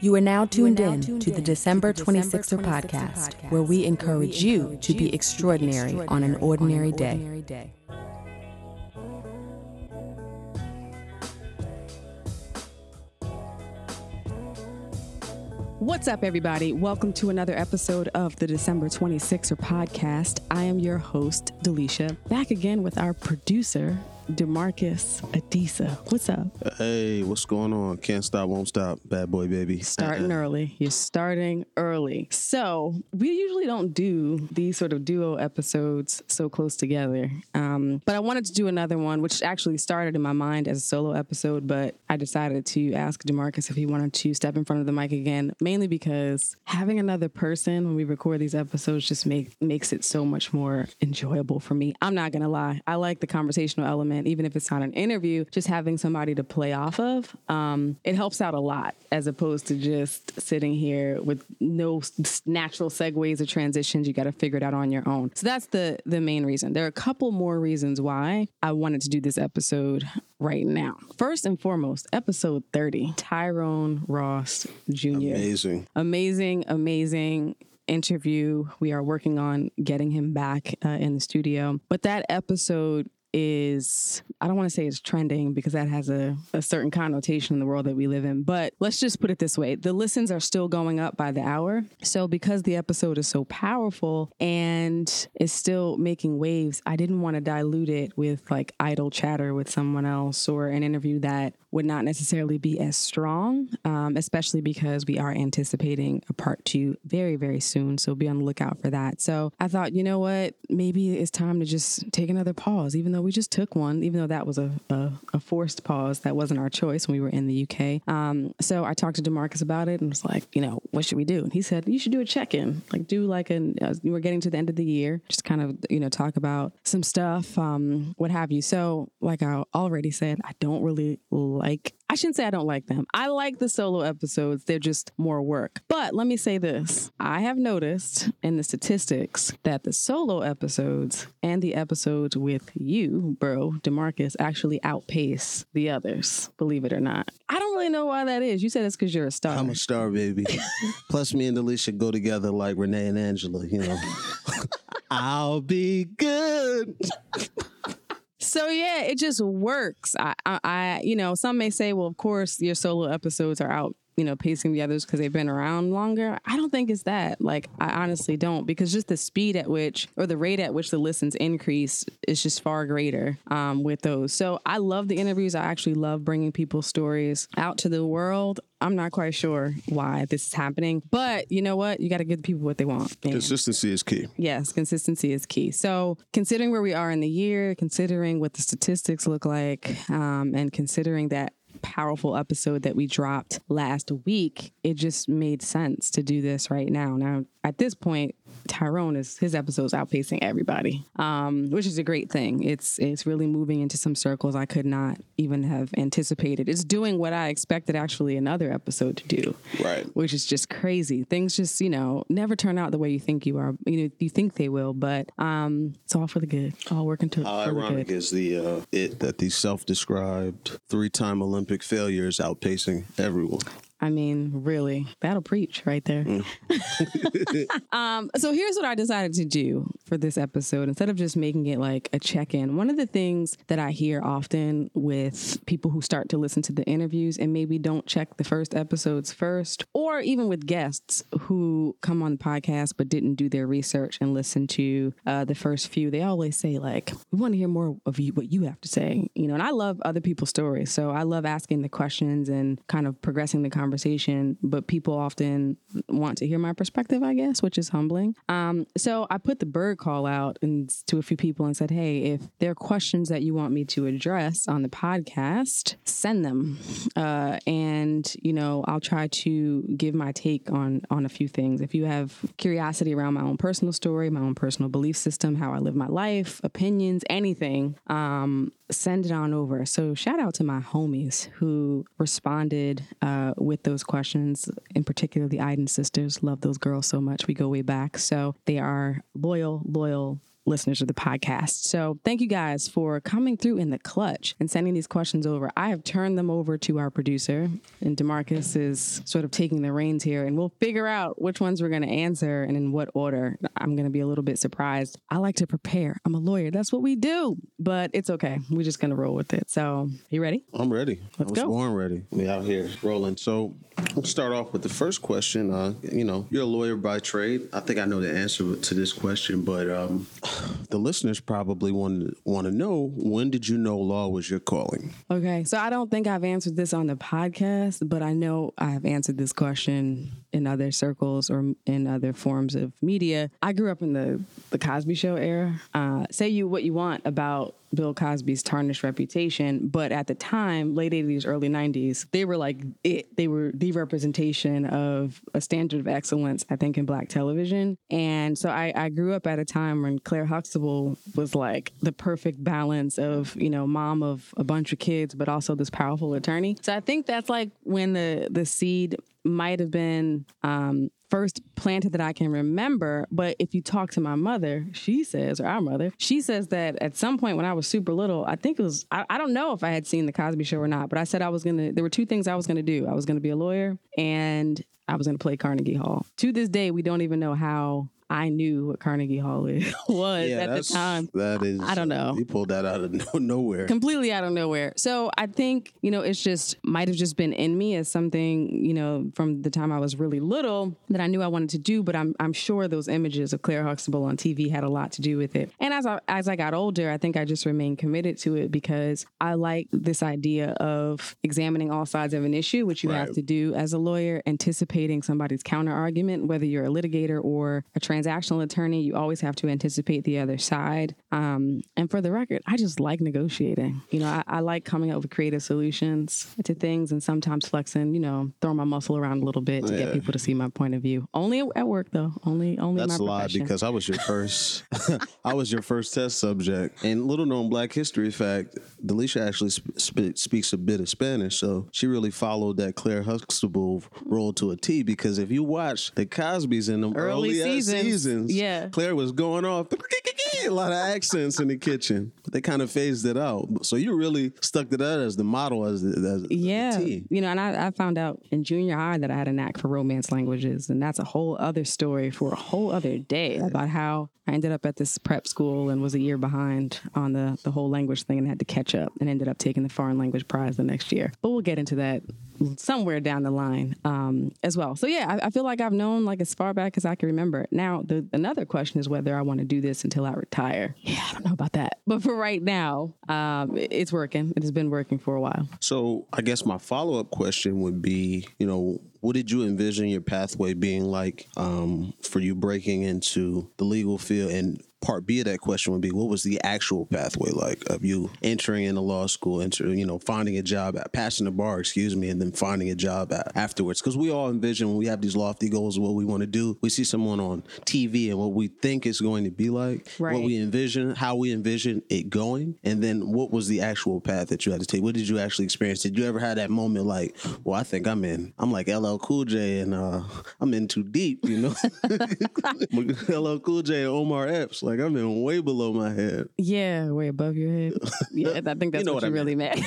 You are now tuned in to the December 26er podcast, where we encourage you to be extraordinary on an ordinary day. What's up, everybody? Welcome to another episode of the December 26er podcast. I am your host, Delisha, back again with our producer, Demarcus Adisa. What's up? Hey, what's going on? Can't stop, won't stop. Bad boy, baby. Starting early. You're starting early. So, we usually don't do these sort of duo episodes so close together. Um, but I wanted to do another one, which actually started in my mind as a solo episode, but I decided to ask Demarcus if he wanted to step in front of the mic again, mainly because having another person when we record these episodes just make, makes it so much more enjoyable for me. I'm not going to lie. I like the conversational element, even if it's not an interview, just having somebody to play off of. Um, it helps out a lot as opposed to just sitting here with no natural segues or transitions. You got to figure it out on your own. So that's the the main reason. There are a couple more reasons why I wanted to do this episode right now. First and foremost, episode 30, Tyrone Ross Jr. Amazing. Amazing, amazing interview. We are working on getting him back uh, in the studio. But that episode is I don't want to say it's trending because that has a, a certain connotation in the world that we live in. But let's just put it this way. The listens are still going up by the hour. So because the episode is so powerful and is still making waves, I didn't want to dilute it with like idle chatter with someone else or an interview that would not necessarily be as strong, um, especially because we are anticipating a part two very, very soon. So be on the lookout for that. So I thought, you know what? Maybe it's time to just take another pause, even though we just took one, even though that was a, a, a forced pause. That wasn't our choice when we were in the UK. Um, so I talked to Demarcus about it and was like, you know, what should we do? And he said, you should do a check in, like do like an, uh, we're getting to the end of the year, just kind of, you know, talk about some stuff, um, what have you. So, like I already said, I don't really like I shouldn't say I don't like them. I like the solo episodes. They're just more work. But let me say this. I have noticed in the statistics that the solo episodes and the episodes with you, bro, Demarcus, actually outpace the others, believe it or not. I don't really know why that is. You said it's because you're a star. I'm a star, baby. Plus, me and Alicia go together like Renee and Angela, you know. I'll be good. So yeah, it just works. I, I, I, you know, some may say, well, of course, your solo episodes are out, you know, pacing the others because they've been around longer. I don't think it's that. Like, I honestly don't, because just the speed at which, or the rate at which the listens increase, is just far greater um, with those. So I love the interviews. I actually love bringing people's stories out to the world. I'm not quite sure why this is happening, but you know what? You got to give the people what they want. And- Consistency is key. Yes, consistency is key. So, considering where we are in the year, considering what the statistics look like, um, and considering that powerful episode that we dropped last week, it just made sense to do this right now. Now, at this point, Tyrone is his episodes outpacing everybody, um, which is a great thing. It's it's really moving into some circles I could not even have anticipated. It's doing what I expected actually another episode to do Right. which is just crazy. Things just, you know, never turn out the way you think you are. You know, you think they will, but um, it's all for the good. All working to How the ironic good. is the uh, it that these self-described three-time Olympic failures outpacing everyone. I mean, really, that'll preach right there. um, so here's what I decided to do for this episode. Instead of just making it like a check-in, one of the things that I hear often with people who start to listen to the interviews and maybe don't check the first episodes first, or even with guests who come on the podcast but didn't do their research and listen to uh, the first few, they always say like, "We want to hear more of you, what you have to say," you know. And I love other people's stories, so I love asking the questions and kind of progressing the conversation. Conversation, but people often want to hear my perspective, I guess, which is humbling. Um, so I put the bird call out and to a few people and said, "Hey, if there are questions that you want me to address on the podcast, send them, uh, and you know I'll try to give my take on on a few things. If you have curiosity around my own personal story, my own personal belief system, how I live my life, opinions, anything, um, send it on over. So shout out to my homies who responded uh, with those questions. In particular, the Iden sisters. Love those girls so much. We go way back. So they are loyal, loyal listeners of the podcast. So thank you guys for coming through in the clutch and sending these questions over. I have turned them over to our producer, and Demarcus is sort of taking the reins here, and we'll figure out which ones we're going to answer and in what order. I'm going to be a little bit surprised. I like to prepare. I'm a lawyer. That's what we do, but it's okay. We're just going to roll with it. So, you ready? I'm ready. Let's I was go. born ready. We out here rolling. So let's start off with the first question. Uh, you know, you're a lawyer by trade. I think I know the answer to this question, but um, the listeners probably want want to know when did you know law was your calling? Okay, so I don't think I've answered this on the podcast, but I know I've answered this question in other circles or in other forms of media. I grew up in the the Cosby Show era. Uh, say you what you want about Bill Cosby's tarnished reputation, but at the time, late 80s, early 90s, they were like it. They were the representation of a standard of excellence, I think, in black television. And so I, I grew up at a time when Claire Huxtable was like the perfect balance of, you know, mom of a bunch of kids, but also this powerful attorney. So I think that's like when the the seed might have been um, first planted that I can remember. But if you talk to my mother, she says, or our mother, she says that at some point when I was super little, I think it was, I, I don't know if I had seen The Cosby Show or not, but I said I was going to, there were two things I was going to do. I was going to be a lawyer and I was going to play Carnegie Hall. To this day, we don't even know how I knew what Carnegie Hall is, was at the time. That is, I don't know. You pulled that out of no, nowhere. completely out of nowhere. So I think, you know, it's just might have just been in me as something, you know, from the time I was really little that I knew I wanted to do, but I'm I'm sure those images of Claire Huxtable on TV had a lot to do with it. And as I as I got older, I think I just remained committed to it because I like this idea of examining all sides of an issue, which you have to do as a lawyer, anticipating somebody's counter argument, whether you're a litigator or a transactional attorney, you always have to anticipate the other side. Um, and for the record, I just like negotiating. You know, I, I like coming up with creative solutions to things and sometimes flexing, you know, throwing my muscle around a little bit to Yeah. get people to see my point of view. Only at work though. Only only That's a my lie because I was your first. I was your first test subject. And little known Black history fact: Delisha actually sp- sp- speaks a bit of Spanish, so she really followed that Claire Huxtable role to a T. Because if you watch the Cosby's in them Early early, seasons, seasons, yeah. Claire was going off a lot of accents in the kitchen, but they kind of phased it out. So you really stuck to that as the model, as the, as the Yeah, T. you know, and I, I found out in junior high that I had a knack for romance languages, and that's a whole other story for a whole other day about how I ended up at this prep school and was a year behind on the the whole language thing and had to catch up, and ended up taking the foreign language prize the next year. But we'll get into that somewhere down the line um, as well. So yeah, I, I feel like I've known like as far back as I can remember. Now, the another question is whether I want to do this until I retire. Yeah, I don't know about that, but for right now, um, it- it's working. It has been working for a while. So I guess my follow up question would be, you know, what did you envision your pathway being like um, for you breaking into the legal field? And part B of that question would be, what was the actual pathway like of you entering into law school, enter, you know, finding a job, at, passing the bar, excuse me, and then finding a job at, afterwards? Because we all envision when we have these lofty goals of what we want to do, we see someone on TV and what we think it's going to be like, Right. what we envision, how we envision it going, and then what was the actual path that you had to take? What did you actually experience? Did you ever have that moment like, well, I think I'm in, I'm like LL Cool J and uh, I'm in too deep, you know? LL Cool J and Omar Epps, like I'm in way below my head. Yeah, way above your head. Yeah, I think that's know what, what you I really meant.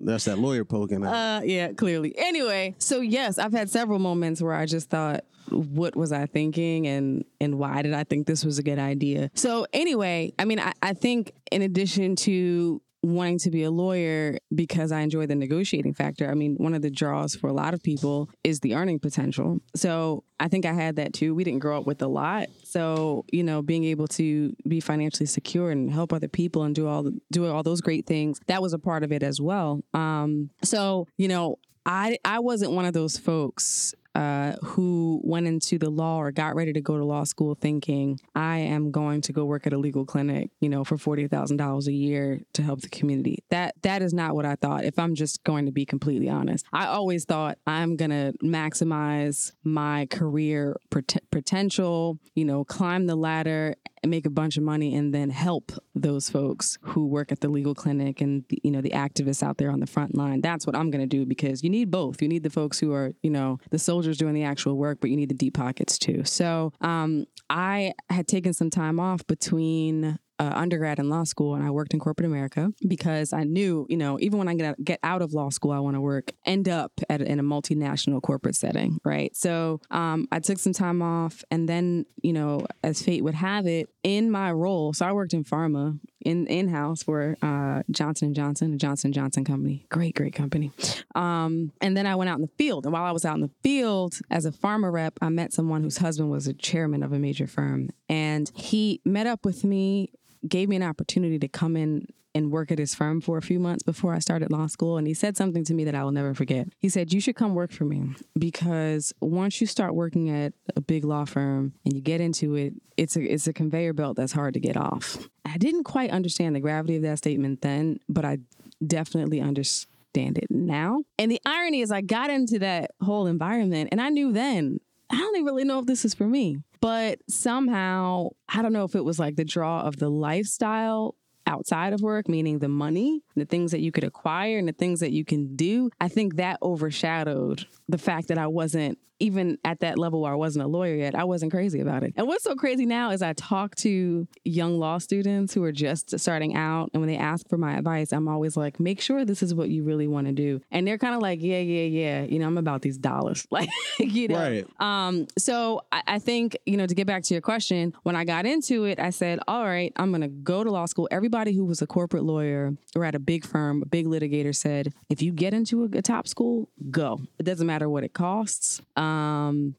That's that lawyer poking out. uh, yeah, clearly. Anyway, so yes, I've had several moments where I just thought, what was I thinking and and why did I think this was a good idea? So anyway, I mean, I, I think in addition to wanting to be a lawyer because I enjoy the negotiating factor. I mean, one of the draws for a lot of people is the earning potential. So I think I had that too. We didn't grow up with a lot. So, you know, being able to be financially secure and help other people and do all the, do all those great things, that was a part of it as well. Um, so, you know, I I wasn't one of those folks uh, who went into the law or got ready to go to law school thinking I am going to go work at a legal clinic, you know, for forty thousand dollars a year to help the community. That that is not what I thought. If I'm just going to be completely honest, I always thought I'm gonna maximize my career pot- potential, you know, climb the ladder and make a bunch of money and then help those folks who work at the legal clinic and you know the activists out there on the front line. That's what I'm going to do because you need both. You need the folks who are you know the soldiers doing the actual work, but you need the deep pockets too. So um, I had taken some time off between uh, undergrad and law school and I worked in corporate America because I knew, you know, even when I get, get out of law school, I want to work, end up at, in a multinational corporate setting, right? So um, I took some time off and then, you know, as fate would have it, in my role, so I worked in pharma in in house for uh, Johnson Johnson, Johnson Johnson company, great great company. Um, and then I went out in the field, and while I was out in the field as a pharma rep, I met someone whose husband was a chairman of a major firm, and he met up with me gave me an opportunity to come in and work at his firm for a few months before I started law school. And he said something to me that I will never forget. He said, You should come work for me because once you start working at a big law firm and you get into it, it's a, it's a conveyor belt that's hard to get off. I didn't quite understand the gravity of that statement then, but I definitely understand it now. And the irony is, I got into that whole environment and I knew then, I don't even really know if this is for me. But somehow, I don't know if it was like the draw of the lifestyle outside of work, meaning the money, the things that you could acquire and the things that you can do. I think that overshadowed the fact that I wasn't even at that level where I wasn't a lawyer yet, I wasn't crazy about it. And what's so crazy now is I talk to young law students who are just starting out, and when they ask for my advice, I'm always like, make sure this is what you really want to do. And they're kind of like, yeah, yeah, yeah. You know, I'm about these dollars. Like, you know. Right. Um, so I, I think, you know, to get back to your question, when I got into it, I said, all right, I'm going to go to law school. Everybody who was a corporate lawyer or at a big firm, a big litigator said, if you get into a, a top school, go. It doesn't matter what it costs. Um,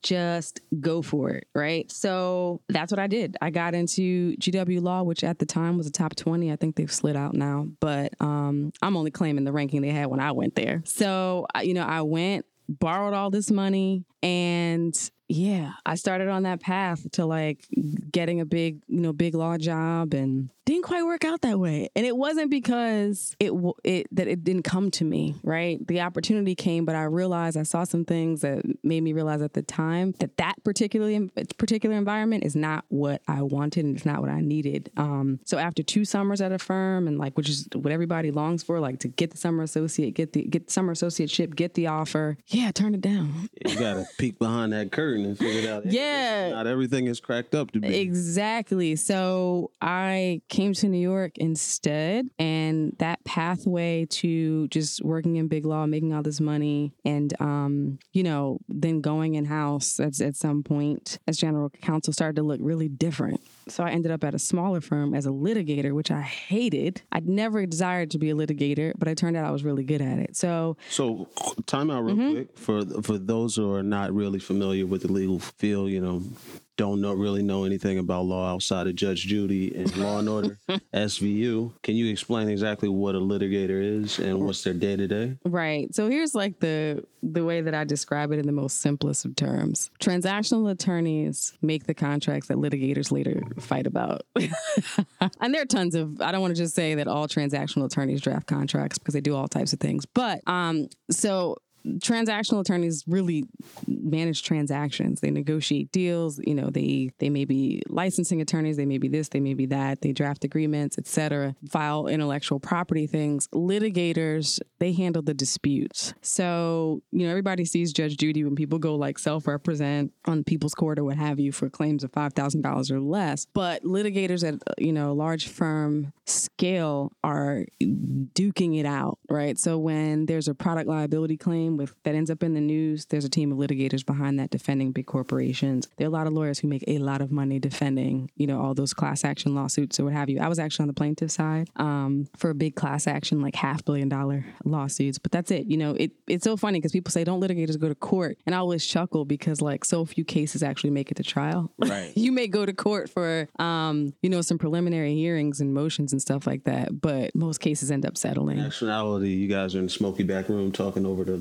just go for it, right? So that's what I did. I got into GW Law, which at the time was a top 20. I think they've slid out now, but um, I'm only claiming the ranking they had when I went there. So, you know, I went, borrowed all this money, and yeah, I started on that path to like getting a big, you know, big law job and didn't quite work out that way. And it wasn't because it it that it didn't come to me, right? The opportunity came, but I realized I saw some things that made me realize at the time that that particularly particular environment is not what I wanted and it's not what I needed. Um, so after two summers at a firm and like which is what everybody longs for, like to get the summer associate, get the get the summer associateship, get the offer. Yeah, turn it down. You got to peek behind that curtain and out. Yeah, not everything is cracked up to be. Exactly. So I came to New York instead. And that pathway to just working in big law, making all this money, and, um, you know, then going in house at, at some point as general counsel started to look really different. So I ended up at a smaller firm as a litigator, which I hated. I'd never desired to be a litigator, but it turned out I was really good at it. So, so time out real mm-hmm. quick for for those who are not really familiar with the legal field. You know, don't know really know anything about law outside of Judge Judy and Law and Order SVU. Can you explain exactly what a litigator is and what's their day to day? Right. So here's like the the way that I describe it in the most simplest of terms. Transactional attorneys make the contracts that litigators later fight about. and there are tons of I don't want to just say that all transactional attorneys draft contracts because they do all types of things. But um so transactional attorneys really manage transactions. They negotiate deals you know they they may be licensing attorneys they may be this they may be that they draft agreements etc file intellectual property things. Litigators they handle the disputes. So you know everybody sees judge judy when people go like self-represent on people's court or what have you for claims of $5000 or less. But litigators at you know large firm scale are duking it out right? So when there's a product liability claim with that ends up in the news, there's a team of litigators behind that defending big corporations. There are a lot of lawyers who make a lot of money defending, you know, all those class action lawsuits or what have you. I was actually on the plaintiff side um, for a big class action, like half billion dollar lawsuits. But that's it. You know, it it's so funny because people say don't litigators go to court, and I always chuckle because like so few cases actually make it to trial. Right. you may go to court for um, you know some preliminary hearings and motions and stuff like that, but most cases end up settling. In actuality, you guys are in the smoky back room talking over the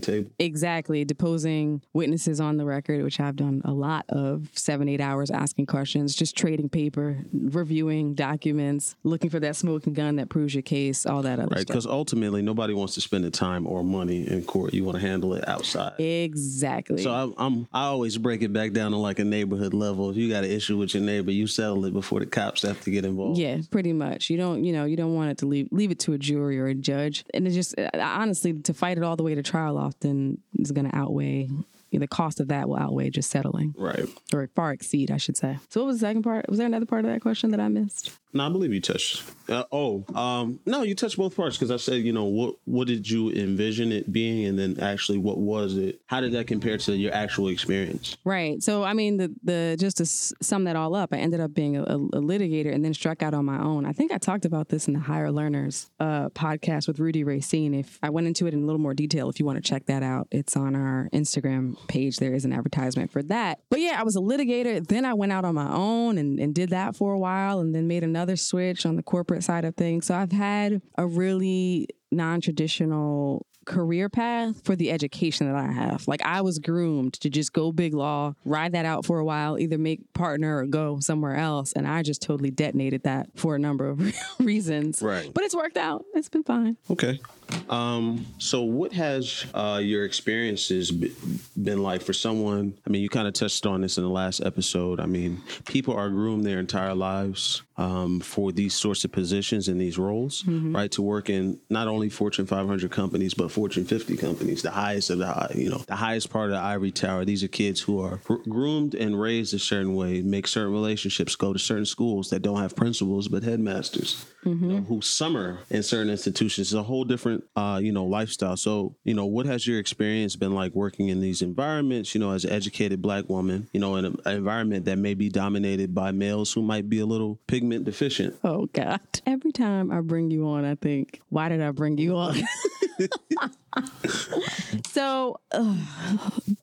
table. Exactly. Deposing witnesses on the record, which I've done a lot of, seven, eight hours asking questions, just trading paper, reviewing documents, looking for that smoking gun that proves your case, all that other Right, stuff. Right. Because ultimately nobody wants to spend the time or money in court. You want to handle it outside. Exactly. So I'm, I'm I always break it back down to like a neighborhood level. If you got an issue with your neighbor, you settle it before the cops have to get involved. Yeah, pretty much. You don't, you know, you don't want it to leave leave it to a jury or a judge, and it just honestly to fight it all the way to trial often is going to outweigh the cost of that will outweigh just settling Right. or far exceed, I should say. So what was the second part? Was there another part of that question that I missed? No, I believe you touched. Uh, oh, um, no, you touched both parts because I said, you know, what what did you envision it being, and then actually, what was it? How did that compare to your actual experience? Right. So I mean, the the just to s- sum that all up, I ended up being a, a, a litigator and then struck out on my own. I think I talked about this in the Higher Learners uh, podcast with Rudy Racine. If I went into it in a little more detail, if you want to check that out, it's on our Instagram page. There is an advertisement for that. But yeah, I was a litigator. Then I went out on my own and, and did that for a while, and then made another switch on the corporate side of things. So I've had a really non-traditional career path for the education that I have. Like I was groomed to just go big law, ride that out for a while, either make partner or go somewhere else. And I just totally detonated that for a number of reasons. Right. But it's worked out. It's been fine. Okay. Um, so what has uh, your experiences be- been like for someone? I mean, you kind of touched on this in the last episode. I mean, people are groomed their entire lives um, for these sorts of positions and these roles, right? To work in not only Fortune 500 companies, but Fortune 50 companies, the highest of the high, you know, the highest part of the ivory tower. These are kids who are gr- groomed and raised a certain way, make certain relationships, go to certain schools that don't have principals but headmasters, you know, who summer in certain institutions. It's a whole different, uh, you know, lifestyle. So, you know, what has your experience been like working in these environments? You know, as an educated black woman, you know, in an environment that may be dominated by males who might be a little pigment deficient. Oh God. Every time I bring you on, I think, why did I bring you on? so ugh,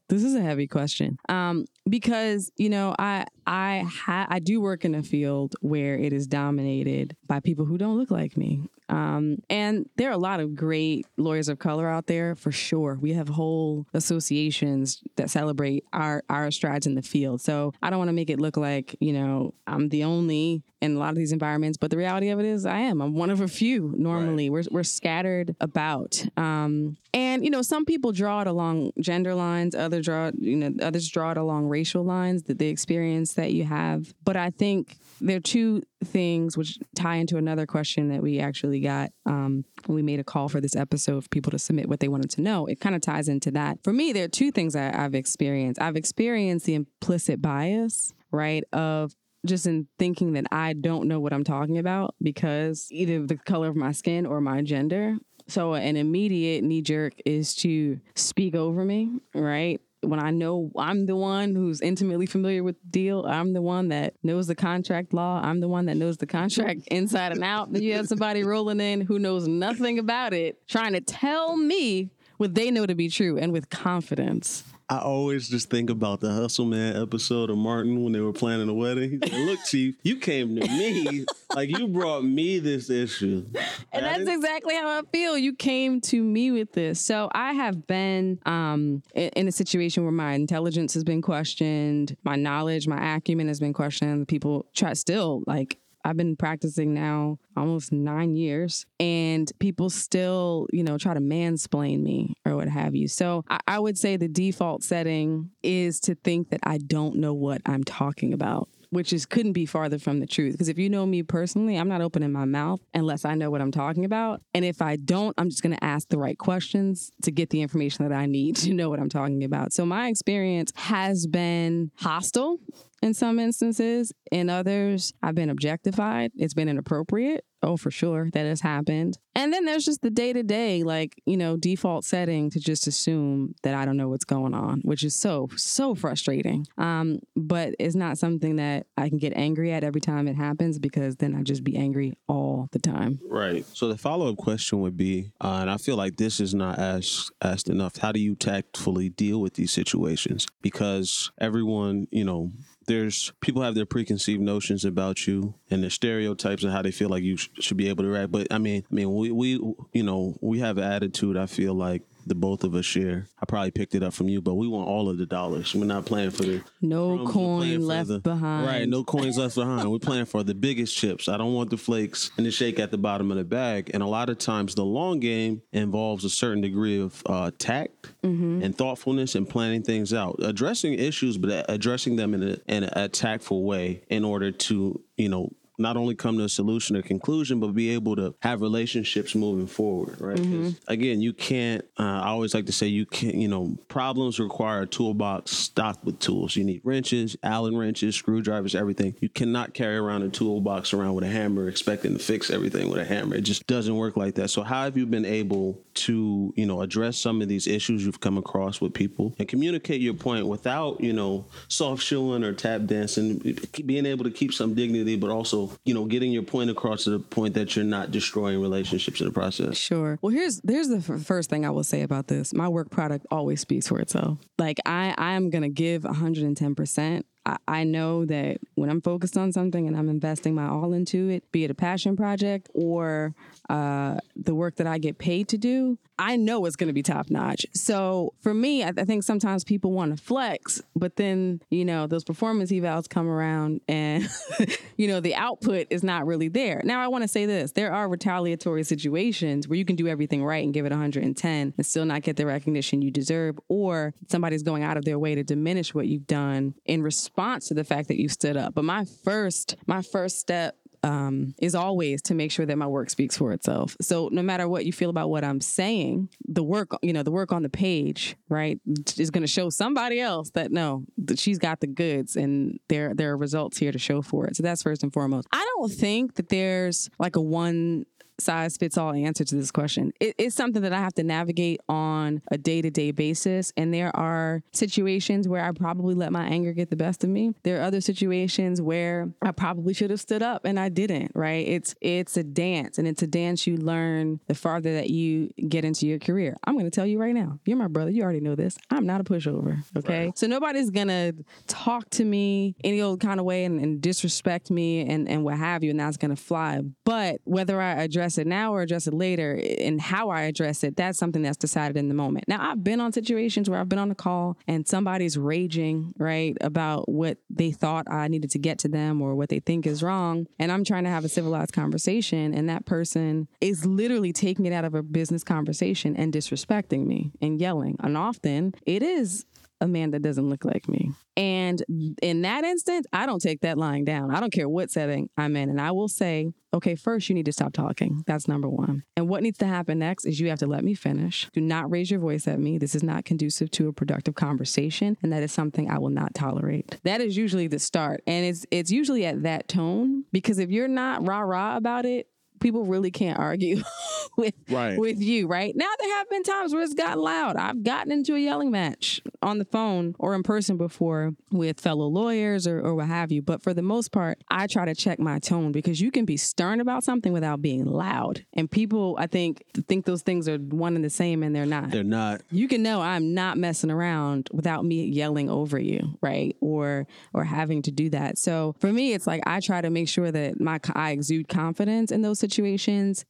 this is a heavy question um, because you know i i ha- i do work in a field where it is dominated by people who don't look like me um, and there are a lot of great lawyers of color out there for sure. We have whole associations that celebrate our our strides in the field. So i don't want to make it look like you know i'm the only in a lot of these environments but the reality of it is i am. I'm one of a few normally. We're, we're scattered about. Um, and you know some people draw it along gender lines others draw you know others draw it along racial lines the experience that you have. But i think there are two things which tie into another question that we actually got um, when we made a call for this episode for people to submit what they wanted to know it kind of ties into that for me there are two things I, i've experienced i've experienced the implicit bias right of just in thinking that I don't know what I'm talking about because either the color of my skin or my gender. So an immediate knee jerk is to speak over me, right? When I know I'm the one who's intimately familiar with the deal, I'm the one that knows the contract law, I'm the one that knows the contract inside and out. Then you have somebody rolling in who knows nothing about it, trying to tell me what they know to be true and with confidence. I always just think about the Hustle Man episode of Martin when they were planning a wedding. He said, Look, Chief, you came to me. like you brought me this issue. And that's exactly how I feel. You came to me with this. So I have been um, in, in a situation where my intelligence has been questioned, my knowledge, my acumen has been questioned. People try still like I've been practicing now almost nine years, and people still, you know, try to mansplain me or what have you. So I, I would say the default setting is to think that I don't know what I'm talking about which is couldn't be farther from the truth. Because if you know me personally, I'm not opening my mouth unless I know what I'm talking about. And if I don't, I'm just going to ask the right questions to get the information that I need to know what I'm talking about. So my experience has been hostile in some instances. In others, I've been objectified. It's been inappropriate. Oh, for sure, that has happened. And then there's just the day to day, like, you know, default setting to just assume that I don't know what's going on, which is so, so frustrating. Um, but it's not something that I can get angry at every time it happens because then I just be angry all the time. Right. So the follow up question would be, uh, and I feel like this is not asked asked enough. How do you tactfully deal with these situations? Because everyone, you know, there's people have their preconceived notions about you and their stereotypes and how they feel like you sh- should be able to react. But I mean, I mean, we we you know we have attitude. I feel like the both of us share. I probably picked it up from you, but we want all of the dollars. We're not playing for the no crumbs, coin left the- behind. Right, no coins left behind. We're playing for the biggest chips. I don't want the flakes and the shake at the bottom of the bag. And a lot of times, the long game involves a certain degree of uh, tact and thoughtfulness and planning things out, addressing issues, but addressing them in a, in a tactful way in order to, you know, not only come to a solution or conclusion, but be able to have relationships moving forward, right? 'Cause, Again, you can't. Uh, I always like to say you can't. You know, problems require a toolbox stocked with tools. You need wrenches, Allen wrenches, screwdrivers, everything. You cannot carry around a toolbox around with a hammer, expecting to fix everything with a hammer. It just doesn't work like that. So, how have you been able to, you know, address some of these issues you've come across with people and communicate your point without, you know, soft shoeing or tap dancing, being able to keep some dignity, but also, you know, getting your point across to the point that you're not destroying relationships in the process. Sure. Well, here's here's the f- first thing I will say about this. My work product always speaks for itself. Like I I am gonna give 110. percent I, know that when I'm focused on something and I'm investing my all into it, be it a passion project or uh, the work that I get paid to do, I know it's going to be top notch. So for me, I, I think sometimes people want to flex, but then you know those performance evals come around and you know the output is not really there. Now I want to say this: there are retaliatory situations where you can do everything right and give it 110 and still not get the recognition you deserve, or somebody's going out of their way to diminish what you've done in response to the fact that you stood up. But my first, my first step um, is always to make sure that my work speaks for itself. So no matter what you feel about what I'm saying, the work, you know, the work on the page, right, is going to show somebody else that no, that she's got the goods and there there are results here to show for it. So that's first and foremost. I don't think that there's like a one size fits all answer to this question. It, it's something that I have to navigate on a day to day basis. And there are situations where I probably let my anger get the best of me. There are other situations where I probably should have stood up and I didn't, right? It's it's a dance and it's a dance you learn the farther that you get into your career. I'm going to tell you right now. You're my brother. You already know this. I'm not a pushover, okay? So nobody's going to talk to me any old kind of way and, and disrespect me and, and what have you, and that's going to fly. But whether I address it now or address it later and how I address it, that's something that's decided in the moment. Now, I've been on situations where I've been on a call and somebody's raging, right, about what they thought I needed to get to them or what they think is wrong. And I'm trying to have a civilized conversation, and that person is literally taking it out of a business conversation and disrespecting me and yelling. And often it is a man that doesn't look like me. And in that instance, I don't take that lying down. I don't care what setting I'm in. And I will say, okay, first you need to stop talking. That's number one. And what needs to happen next is you have to let me finish. Do not raise your voice at me. This is not conducive to a productive conversation. And that is something I will not tolerate. That is usually the start. And it's it's usually at that tone because if you're not rah-rah about it, people really can't argue with Right. with you, right? Now there have been times where it's gotten loud. I've gotten into a yelling match on the phone or in person before with fellow lawyers or, or what have you. But for the most part, I try to check my tone because you can be stern about something without being loud. And people, I think, think those things are one and the same, and they're not They're not. you can know I'm not messing around without me yelling over you, right? Or or having to do that. So for me, it's like I try to make sure that my I exude confidence in those situations,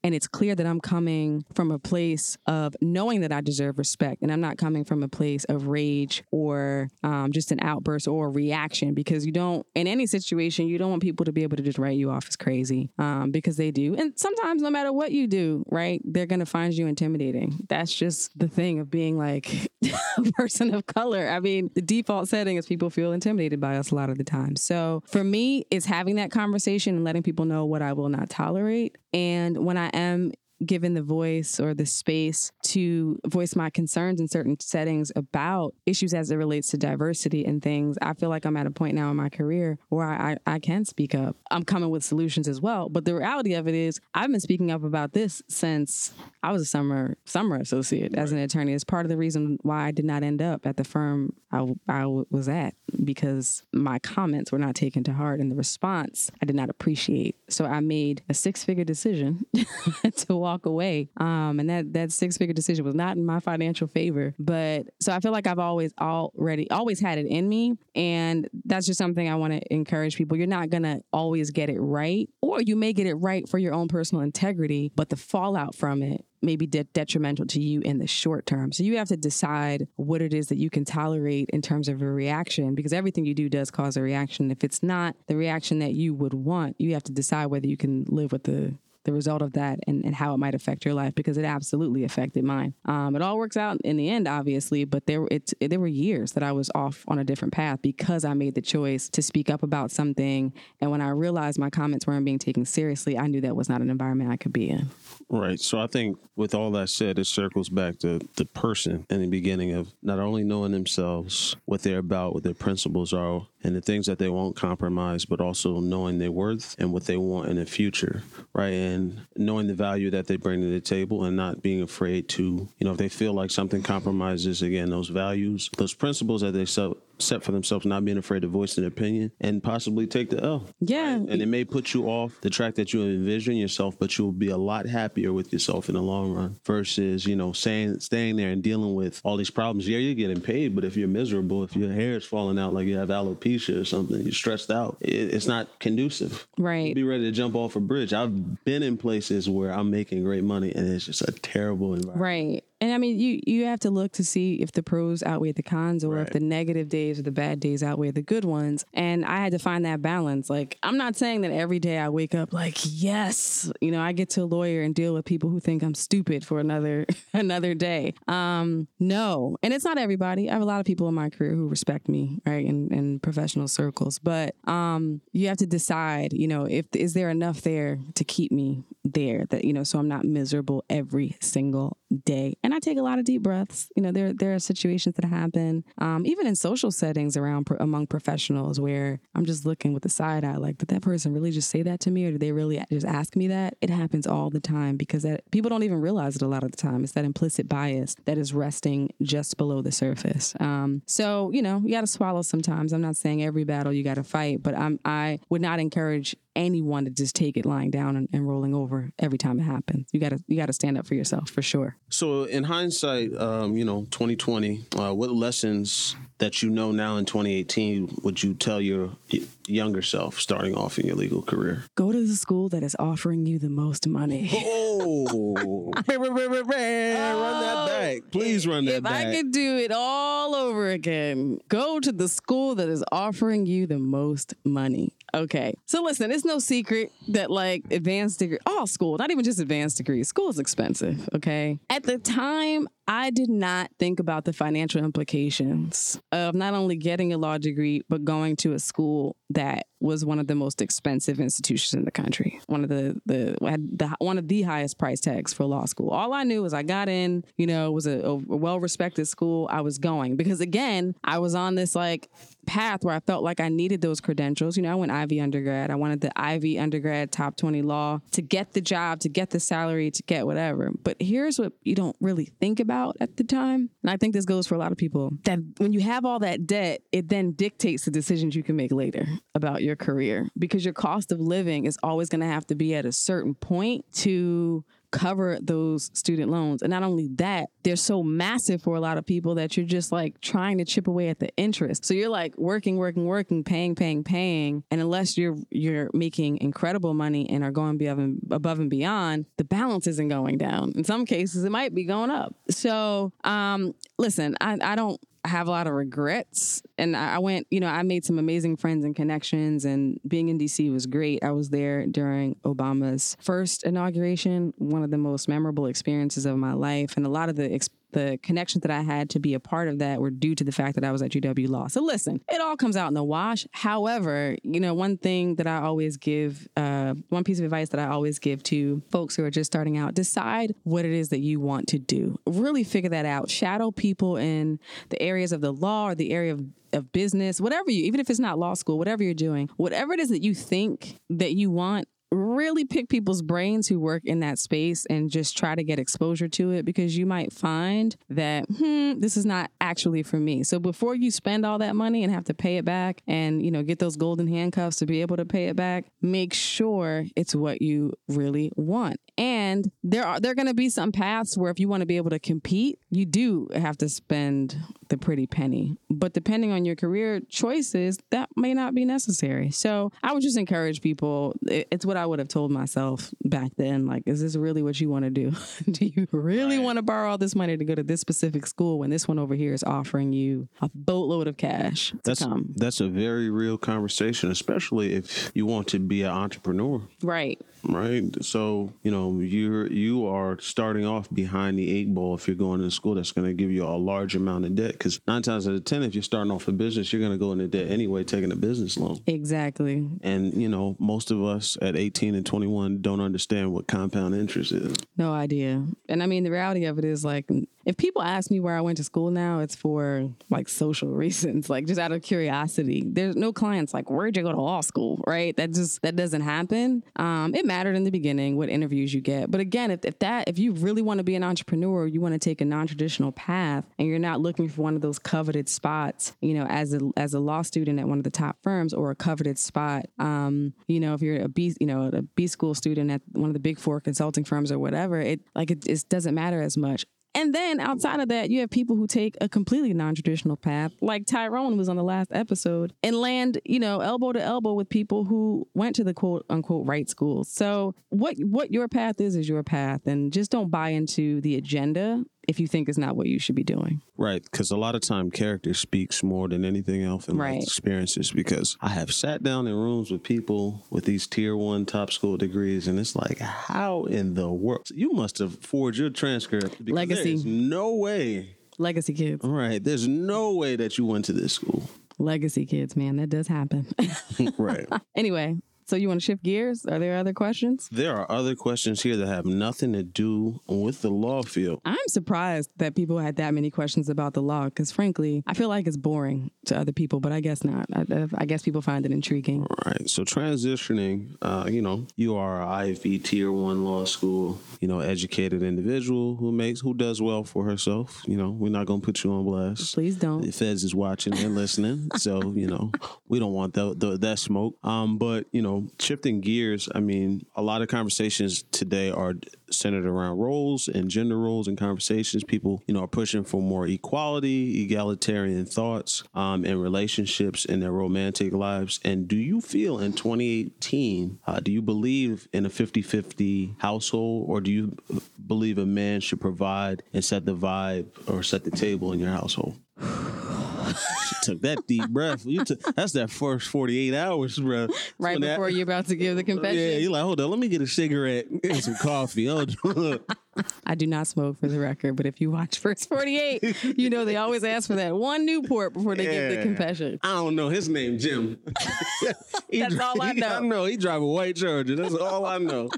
and it's clear that I'm coming from a place of knowing that I deserve respect, and I'm not coming from a place of rage or um, just an outburst or a reaction. Because you don't, in any situation, you don't want people to be able to just write you off as crazy, um, because they do. And sometimes, no matter what you do, right, they're gonna find you intimidating. That's just the thing of being like a person of color. I mean, the default setting is people feel intimidated by us a lot of the time. So for me, it's having that conversation and letting people know what I will not tolerate. And when I am given the voice or the space to voice my concerns in certain settings about issues as it relates to diversity and things, I feel like I'm at a point now in my career where I, I, I can speak up. I'm coming with solutions as well. But the reality of it is, I've been speaking up about this since I was a summer summer associate as an attorney. It's part of the reason why I did not end up at the firm I, I was at because my comments were not taken to heart and the response I did not appreciate. So I made a six figure decision to walk away. Um, and that that six figure decision was not in my financial favor. But so I feel like I've always already always had it in me, and that's just something I want to encourage people. You're not gonna always get it right, or you may get it right for your own personal integrity, but the fallout from it may be de- detrimental to you in the short term. So you have to decide what it is that you can tolerate in terms of a reaction because everything you do does cause a reaction. If it's not the reaction that you would want, you have to decide whether you can live with the the result of that and, and how it might affect your life because it absolutely affected mine. Um, it all works out in the end, obviously, but there it, there were years that I was off on a different path because I made the choice to speak up about something. And when I realized my comments weren't being taken seriously, I knew that was not an environment I could be in. Right. So I think with all that said, it circles back to the person in the beginning of not only knowing themselves, what they're about, what their principles are, and the things that they won't compromise, but also knowing their worth and what they want in the future, right? And knowing the value that they bring to the table and not being afraid to, you know, if they feel like something compromises, again, those values, those principles that they set, set for themselves, not being afraid to voice an opinion and possibly take the L. Yeah. Right? And it may put you off the track that you envision yourself, but you'll be a lot happier with yourself in the long run versus, you know, saying, staying there and dealing with all these problems. Yeah, you're getting paid, but if you're miserable, if your hair is falling out like you have alopecia or something, you're stressed out, it, it's not conducive. Right. Be ready to jump off a bridge. I've been in places where I'm making great money and it's just a terrible environment. Right. And I mean, you you have to look to see if the pros outweigh the cons, or right. if the negative days or the bad days outweigh the good ones. And I had to find that balance. Like, I'm not saying that every day I wake up like, yes, you know, I get to a lawyer and deal with people who think I'm stupid for another another day. Um, no, and it's not everybody. I have a lot of people in my career who respect me, right, in, in professional circles. But um, you have to decide, you know, if is there enough there to keep me there that you know, so I'm not miserable every single day. And I take a lot of deep breaths. You know, there there are situations that happen, um, even in social settings around among professionals, where I'm just looking with a side eye, like, did that person really just say that to me, or did they really just ask me that? It happens all the time because that people don't even realize it a lot of the time. It's that implicit bias that is resting just below the surface. Um, so you know, you got to swallow sometimes. I'm not saying every battle you got to fight, but I'm I would not encourage anyone to just take it lying down and, and rolling over every time it happens. You gotta you gotta stand up for yourself for sure. So in hindsight, um, you know, 2020, uh, what lessons that you know now in 2018 would you tell your younger self starting off in your legal career? Go to the school that is offering you the most money. Oh, run that oh, back. Please run that if back. If I could do it all over again, go to the school that is offering you the most money. Okay. So listen, it's no secret that like advanced degree, all school, not even just advanced degrees, school is expensive. Okay. At the time, I did not think about the financial implications of not only getting a law degree, but going to a school that was one of the most expensive institutions in the country. One of the the had the one of the highest price tags for law school. All I knew was I got in, you know, it was a, a well respected school. I was going because again, I was on this like path where I felt like I needed those credentials. You know, I went Ivy undergrad. I wanted the Ivy undergrad top 20 law to get the job, to get the salary, to get whatever. But here's what you don't really think about at the time. And I think this goes for a lot of people that when you have all that debt, it then dictates the decisions you can make later about your career because your cost of living is always going to have to be at a certain point to cover those student loans. And not only that, they're so massive for a lot of people that you're just like trying to chip away at the interest. So you're like working, working, working, paying, paying, paying. And unless you're you're making incredible money and are going above and, above and beyond, the balance isn't going down. In some cases, it might be going up. So um, listen, I, I don't I have a lot of regrets. And I went, you know, I made some amazing friends and connections, and being in DC was great. I was there during Obama's first inauguration, one of the most memorable experiences of my life. And a lot of the ex- the connections that I had to be a part of that were due to the fact that I was at GW Law. So listen, it all comes out in the wash. However, you know, one thing that I always give, uh, one piece of advice that I always give to folks who are just starting out, decide what it is that you want to do. Really figure that out. Shadow people in the areas of the law or the area of of business, whatever you, even if it's not law school, whatever you're doing, whatever it is that you think that you want, really pick people's brains who work in that space and just try to get exposure to it because you might find that hmm, this is not actually for me. So before you spend all that money and have to pay it back and you know get those golden handcuffs to be able to pay it back, make sure it's what you really want. And there are there are going to be some paths where if you want to be able to compete, you do have to spend the pretty penny. But depending on your career choices, that may not be necessary. So I would just encourage people. It's what I would have told myself back then. Like, is this really what you want to do? do you really right. want to borrow all this money to go to this specific school when this one over here is offering you a boatload of cash? that's come? that's a very real conversation, especially if you want to be an entrepreneur. Right right? So you know you're you are starting off behind the eight ball if you're going to school that's going to give you a large amount of debt because nine times out of ten if you're starting off a business you're going to go into debt anyway taking a business loan. Exactly. And you know most of us at 18 and 21 don't understand what compound interest is. No idea. And i mean the reality of it is like if people ask me where I went to school now, it's for like social reasons, like just out of curiosity. There's no clients like, where'd you go to law school? Right? That just that doesn't happen. Um, it mattered in the beginning what interviews you get, but again, if, if that if you really want to be an entrepreneur, you want to take a non-traditional path, and you're not looking for one of those coveted spots, you know, as a as a law student at one of the top firms or a coveted spot, um, you know, if you're a B, you know, a B school student at one of the big four consulting firms or whatever, it like it, it doesn't matter as much. And then outside of that, you have people who take a completely non-traditional path, like Tyrone was on the last episode, and land, you know, elbow to elbow with people who went to the quote unquote right schools. So what what your path is is your path, and just don't buy into the agenda if you think is not what you should be doing. Right, because a lot of time character speaks more than anything else in right. life experiences. Because I have sat down in rooms with people with these tier one top school degrees, and it's like, how in the world you must have forged your transcript? Legacy. no way. Legacy kids. All right, there's no way that you went to this school. Legacy kids, man, that does happen. right. anyway, so you want to shift gears? Are there other questions? There are other questions here that have nothing to do with the law field. I'm surprised that people had that many questions about the law because, frankly, I feel like it's boring to other people, but I guess not. I, I guess people find it intriguing. All right. So transitioning, uh, you know, you are a Ivy Tier One law school, you know, educated individual who makes who does well for herself. You know, we're not gonna put you on blast. Please don't. The feds is watching and listening, so you know we don't want that the, that smoke. Um, but you know know, shifting gears, I mean, a lot of conversations today are centered around roles and gender roles and conversations. People, you know, are pushing for more equality, egalitarian thoughts, um, and relationships in their romantic lives. And do you feel in 2018, uh, do you believe in a 50 50 household, or do you believe a man should provide and set the vibe or set the table in your household? She took that deep breath. You took, that's that first 48 hours, bro. Right so before that, you're about to give the confession. Yeah, you're like, hold on, let me get a cigarette and some coffee. Oh, I do not smoke for the record, but if you watch First 48, you know they always ask for that one Newport before they yeah. give the confession. I don't know. His name Jim. That's all I know. I know. He drive a white Charger. That's all I know.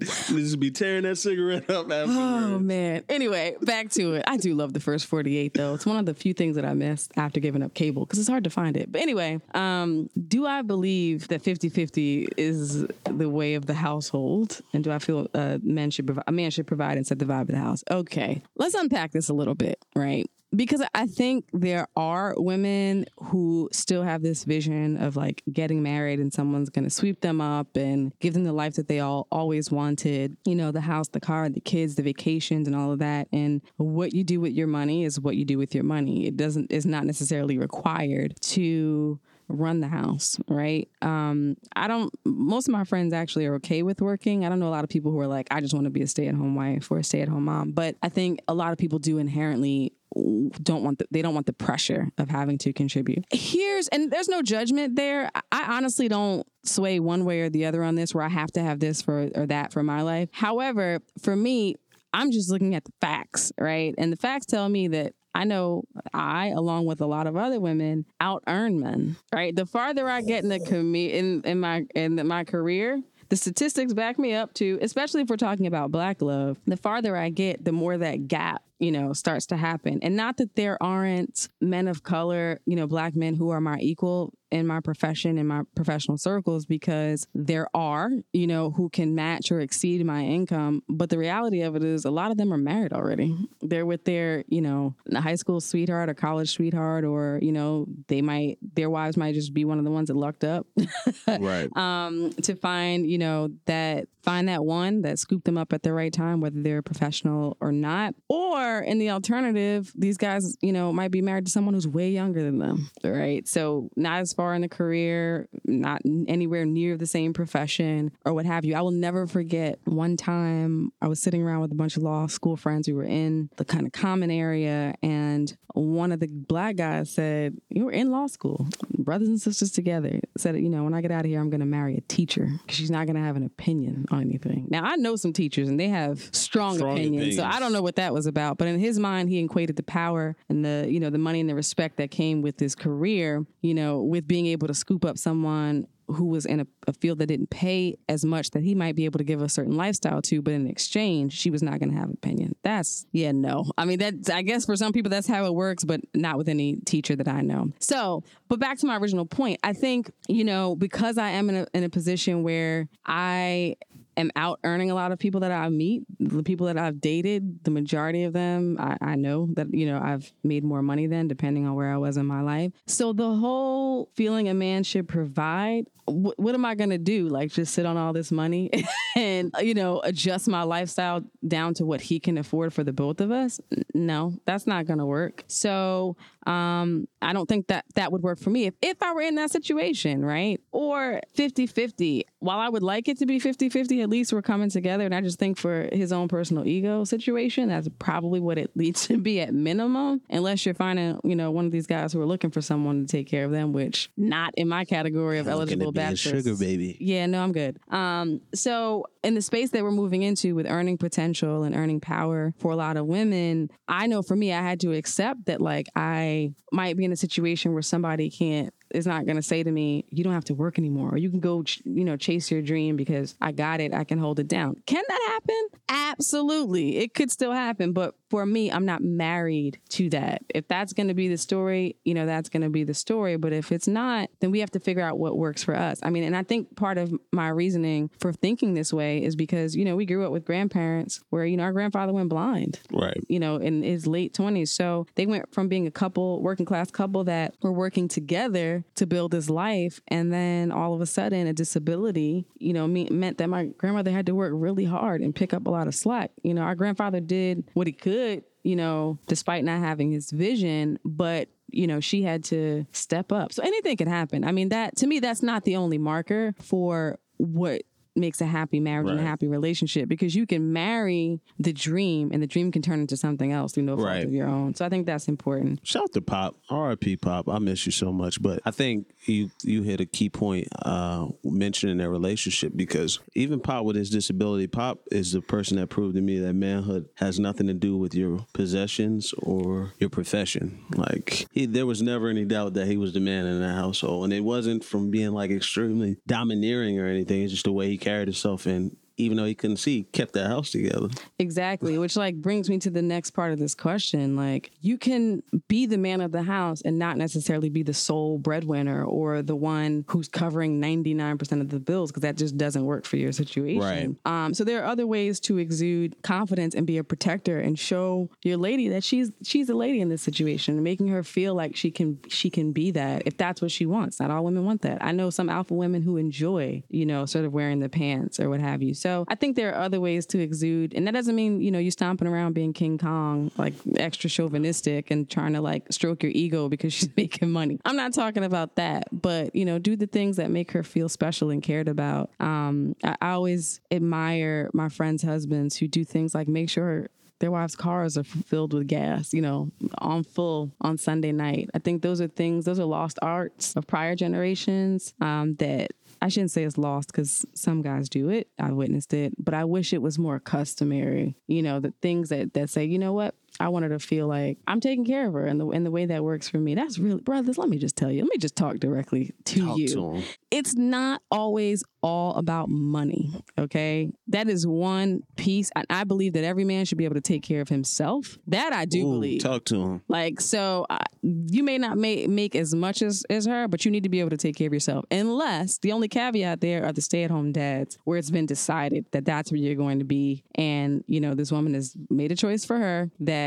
Just be tearing that cigarette up after. Oh man. Anyway, back to it. I do love the first 48 though. It's one of the few things that I missed after giving up cable because it's hard to find it. But anyway, um, do I believe that 50-50 is the way of the household? And do I feel uh, men should provide a man should provide and set the vibe of the house? Okay. Let's unpack this a little bit, right? Because I think there are women who still have this vision of like getting married and someone's going to sweep them up and give them the life that they all always wanted. You know, the house, the car, the kids, the vacations and all of that. And what you do with your money is what you do with your money. It doesn't is not necessarily required to run the house, right? Um, I don't, most of my friends actually are okay with working. I don't know a lot of people who are like, I just want to be a stay at home wife or a stay at home mom. But I think a lot of people do inherently don't want the, they don't want the pressure of having to contribute. Here's and there's no judgment there. I honestly don't sway one way or the other on this where I have to have this for or that for my life. However, for me, I'm just looking at the facts, right? And the facts tell me that I know I, along with a lot of other women, out earn men. Right. The farther I get in the com- in in my in my career, the statistics back me up too, especially if we're talking about black love. The farther I get, the more that gap you know, starts to happen. And not that there aren't men of color, you know, black men who are my equal in my profession, in my professional circles, because there are, you know, who can match or exceed my income. But the reality of it is a lot of them are married already. They're with their, you know, high school sweetheart or college sweetheart, or, you know, they might, their wives might just be one of the ones that lucked up. right. Um, to find, you know, that find that one that scooped them up at the right time, whether they're professional or not. Or in the alternative, these guys, you know, might be married to someone who's way younger than them, right? So not as far in the career, not anywhere near the same profession or what have you. I will never forget one time I was sitting around with a bunch of law school friends. We were in the kind of common area, and one of the black guys said, You were in law school, brothers and sisters together. Said, You know, when I get out of here, I'm going to marry a teacher because she's not going to have an opinion on anything. Now, I know some teachers and they have strong, Strong opinions, opinions. so I don't know what that was about. But in his mind, he equated the power and the, you know, the money and the respect that came with his career, you know, with being able to scoop up someone who was in a, a field that didn't pay as much that he might be able to give a certain lifestyle to, but in exchange, she was not going to have an opinion. That's yeah, no. I mean, that I guess for some people that's how it works, but not with any teacher that I know. So, but back to my original point, I think you know because I am in a in a position where I am out earning a lot of people that I meet, the people that I've dated, the majority of them, I, I know that, you know, I've made more money than depending on where I was in my life. So the whole feeling a man should provide, wh- what am I going to do? Like just sit on all this money and, you know, adjust my lifestyle down to what he can afford for the both of us? No, that's not going to work. So um, I don't think that that would work for me if, if I were in that situation, right? Or 50 50. While I would like it to be 50 50, at least we're coming together. And I just think for his own personal ego situation, that's probably what it needs to be at minimum, unless you're finding, you know, one of these guys who are looking for someone to take care of them, which not in my category of Looking eligible to be a bachelors. sugar baby. Yeah, no, I'm good. Um, so in the space that we're moving into with earning potential and earning power for a lot of women, I know for me, I had to accept that like I might be in a situation where somebody can't is not going to say to me, you don't have to work anymore, or you can go, ch- you know, chase your dream because I got it, I can hold it down. Can that happen? Absolutely. It could still happen. But for me, I'm not married to that. If that's going to be the story, you know, that's going to be the story. But if it's not, then we have to figure out what works for us. I mean, and I think part of my reasoning for thinking this way is because, you know, we grew up with grandparents where, you know, our grandfather went blind Right. you know, in his late 20s. So they went from being a couple, working class couple that were working together to build this life. And then all of a sudden, a disability, you know, me, meant that my grandmother had to work really hard and pick up a lot of slack. You know, our grandfather did what he could, you know, despite not having his vision, but you know, she had to step up. So anything can happen. I mean, that to me, that's not the only marker for what makes a happy marriage and a happy relationship because you can marry the dream and the dream can turn into something else through no fault Right. of your own. So I think that's important. Shout out to Pop, R.I.P. Pop. I miss you so much, but I think you you hit a key point uh, mentioning their relationship because even Pop with his disability, Pop is the person that proved to me that manhood has nothing to do with your possessions or your profession. Like he, there was never any doubt that he was the man in the household, and it wasn't from being like extremely domineering or anything. It's just the way he carried himself and. Even though he couldn't see, kept that house together. Exactly, which like brings me to the next part of this question. Like you can be the man of the house and not necessarily be the sole breadwinner or the one who's covering 99% of the bills because that just doesn't work for your situation. Um, so there are other ways to exude confidence and be a protector and show your lady that she's she's a lady in this situation, making her feel like she can she can be that if that's what she wants. Not all women want that. I know some alpha women who enjoy, you know, sort of wearing the pants or what have you. So I think there are other ways to exude, and that doesn't mean you know you stomping around being King Kong, like extra chauvinistic and trying to like stroke your ego because she's making money. I'm not talking about that, but you know, do the things that make her feel special and cared about. Um, I, I always admire my friends' husbands who do things like make sure their wives' cars are filled with gas, you know, on full on Sunday night. I think those are things, those are lost arts of prior generations um, that I shouldn't say it's lost because some guys do it. I witnessed it, but I wish it was more customary. You know, the things that that say, you know what, I want her to feel like I'm taking care of her and the and the way that works for me. That's really brothers, let me just tell you. Let me just talk directly to Talk you. to. It's not always all about money, okay? That is one piece. And I believe that every man should be able to take care of himself. That I do Ooh, believe. Talk to him. Like so, uh, you may not make make as much as as her, but you need to be able to take care of yourself. Unless the only caveat there are the stay at home dads, where it's been decided that that's where you're going to be, and you know this woman has made a choice for her that.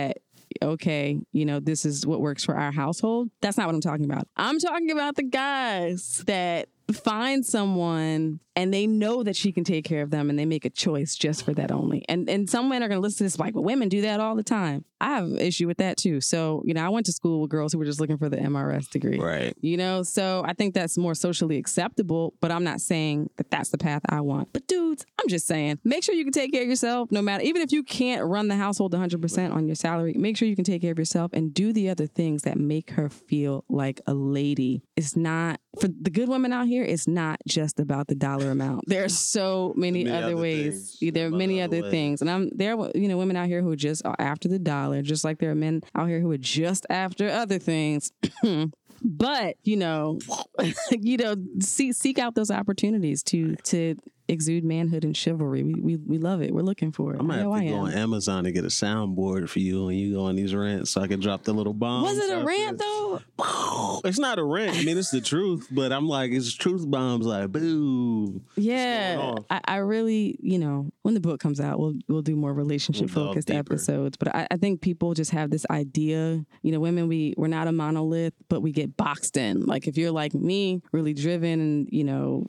Okay, you know, this is what works for our household. That's not what I'm talking about. I'm talking about the guys that find someone and they know that she can take care of them and they make a choice just for that only. And and some men are gonna listen to this like, well, women do that all the time. I have an issue with that too. So, you know, I went to school with girls who were just looking for the MRS degree. Right. You know, so I think that's more socially acceptable, but I'm not saying that that's the path I want. But dudes, I'm just saying, make sure you can take care of yourself no matter, even if you can't run the household 100% on your salary, make sure you can take care of yourself and do the other things that make her feel like a lady. It's not, for the good women out here, it's not just about the dollar amount. There are so many, Many other, other ways. things. There are many other things. And I'm there are you know women out here who are just are after the dollar, just like there are men out here who are just after other things. but you know, you know, see, seek out those opportunities to to exude manhood and chivalry. We we, we love it. We're looking for it. I might have to I go am. on Amazon and get a soundboard for you when you go on these rants so I can drop the little bombs. Was it a rant though? It's not a rant. I mean, it's the truth, but I'm like, it's truth bombs. Like, boo. Yeah. I, I really, you know, when the book comes out, we'll we'll do more relationship We'll focused episodes. But I, I think people just have this idea, you know, women we we're not a monolith, but we get boxed in. Like if you're like me, really driven and you know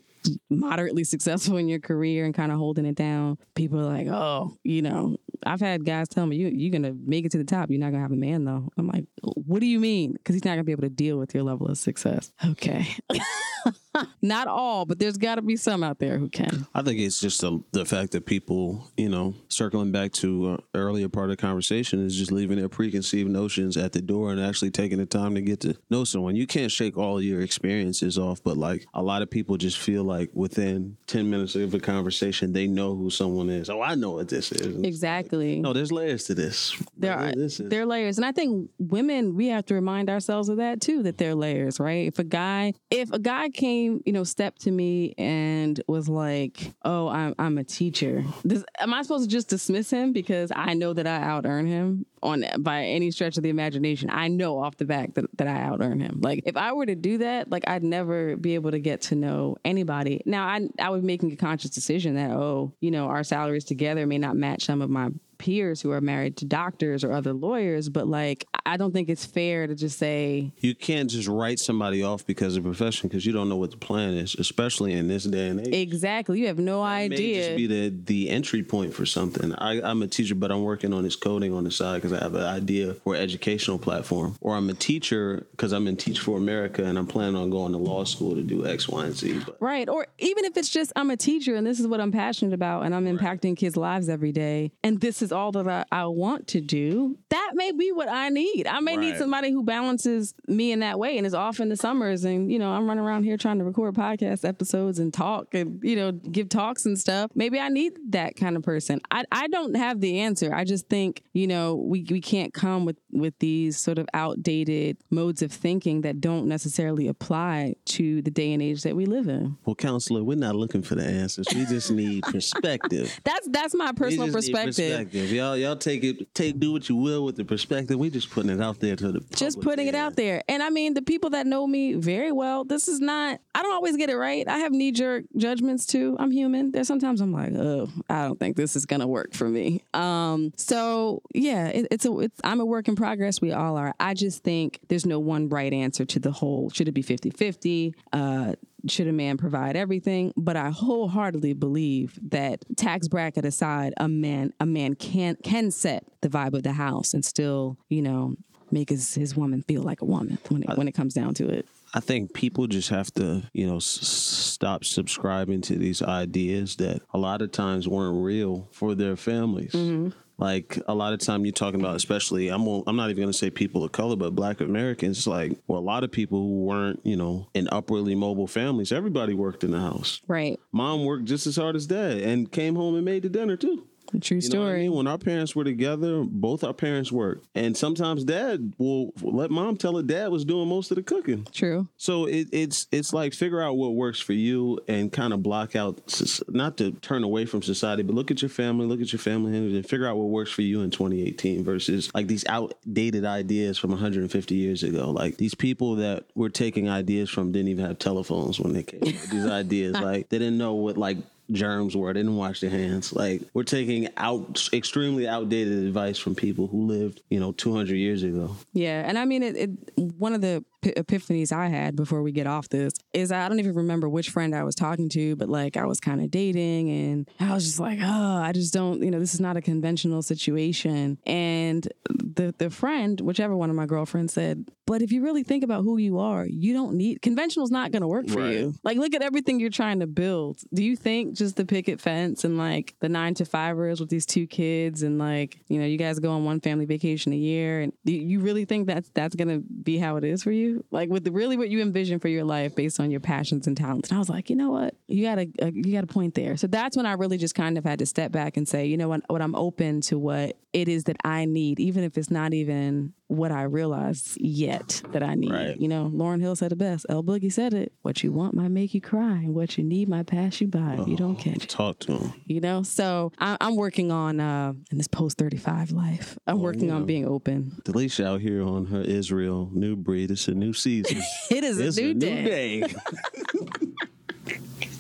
moderately successful in your career and kind of holding it down, people are like, oh, you know, I've had guys tell me you you're gonna make it to the top. You're not gonna have a man though. I'm like, what do you mean? Because he's not gonna be able to deal with your level of success. Okay. Not all, but there's got to be some out there who can. I think it's just the, the fact that people, you know, circling back to uh, earlier part of the conversation is just leaving their preconceived notions at the door and actually taking the time to get to know someone. You can't shake all your experiences off, but like a lot of people just feel like within 10 minutes of a conversation, they know who someone is. Oh, I know what this is. Exactly. No, there's layers to this. there are This is- there are layers, and I think women we have to remind ourselves of that too. That there are layers, right? If a guy, if a guy came, you know, stepped to me and was like, "Oh, I'm I'm a teacher," am I supposed to just dismiss him because I know that I out earn him on by any stretch of the imagination? I know off the back that, that I out earn him. Like if I were to do that, like I'd never be able to get to know anybody. Now I I was making a conscious decision that oh, you know, our salaries together may not match some of my peers who are married to doctors or other lawyers, but like I don't think it's fair to just say you can't just write somebody off because of profession because you don't know what the plan is, especially in this day and age. exactly. You have no may idea. just be the the entry point for something. I, I'm a teacher, but I'm working on this coding on the side because I have an idea for an educational platform. Or I'm a teacher because I'm in Teach for America and I'm planning on going to law school to do X, Y, and Z. But Right. Or even if it's just I'm a teacher and this is what I'm passionate about and I'm impacting kids' lives every day and this is all that I, I want to do, that may be what I need. I may need somebody who balances me in that way and is off in the summers and, you know, I'm running around here trying to record podcast episodes and talk and, you know, give talks and stuff. Maybe I need that kind of person. I, I don't have the answer. I just think, you know, we, we can't come with, with these sort of outdated modes of thinking that don't necessarily apply to the day and age that we live in. well, counselor, we're not looking for the answers. We just need perspective. That's that's my personal need perspective. Perspective. Y'all, y'all take it, take do what you will with the perspective. We just putting it out there to the Just putting it out there. And I mean, the people that know me very well, this is not, I don't always get it right. I have knee jerk judgments too. I'm human. There's sometimes I'm like, oh, I don't think this is going to work for me. Um, so yeah, it, it's a, it's, I'm a work in progress. We all are. I just think there's no one right answer to the whole, should it be 50 50? Uh, should a man provide everything? But I wholeheartedly believe that tax bracket aside, a man a man can can set the vibe of the house and still, you know, make his, his woman feel like a woman when it, when it comes down to it. I think people just have to, you know, s- stop subscribing to these ideas that a lot of times weren't real for their families. Mm-hmm. Like a lot of time you're talking about, especially I'm I'm not even going to say people of color, but Black Americans. Like, well, a lot of people who weren't, you know, in upwardly mobile families. Everybody worked in the house. Right. Mom worked just as hard as dad and came home and made the dinner too. True You know I story. mean? When our parents were together, both our parents worked, and sometimes dad will let mom tell her dad was doing most of the cooking. True. So it, it's it's like figure out what works for you and kind of block out not to turn away from society, but look at your family, look at your family, and figure out what works for you in 2018 versus like these outdated ideas from 150 years ago. Like these people that were taking ideas from didn't even have telephones when they came. these ideas like they didn't know what like germs were. They didn't wash their hands. Like we're taking out extremely outdated advice from people who lived, you know, 200 years ago. Yeah, and I mean, it, it. One of the epiphanies I had before we get off this is I don't even remember which friend I was talking to, but like I was kind of dating, and I was just like, oh, I just don't, you know, this is not a conventional situation. And the the friend, whichever one of my girlfriends said, but if you really think about who you are, you don't need conventional's not going to work for Right. you. Like, look at everything you're trying to build. Do you think just the picket fence and like the nine to fivers with these two kids and like, you know, you guys go on one family vacation a year and do you really think that's that's gonna be how it is for you? Like with really what you envision for your life based on your passions and talents. And I was like, you know what? You got a, a uh, you got a point there. So that's when I really just kind of had to step back and say, you know what, what I'm open to what it is that I need, even if it's not even what I realize yet that I need. Right. You know, Lauryn Hill said it best. L Boogie said it. What you want might make you cry, and what you need might pass you by if you don't catch it. Talk to them. You know, so I, I'm working on uh, in this post 35 life. I'm working yeah. on being open. Delisha out here on her Israel new breed. It's a new season. It is it's a new day. day.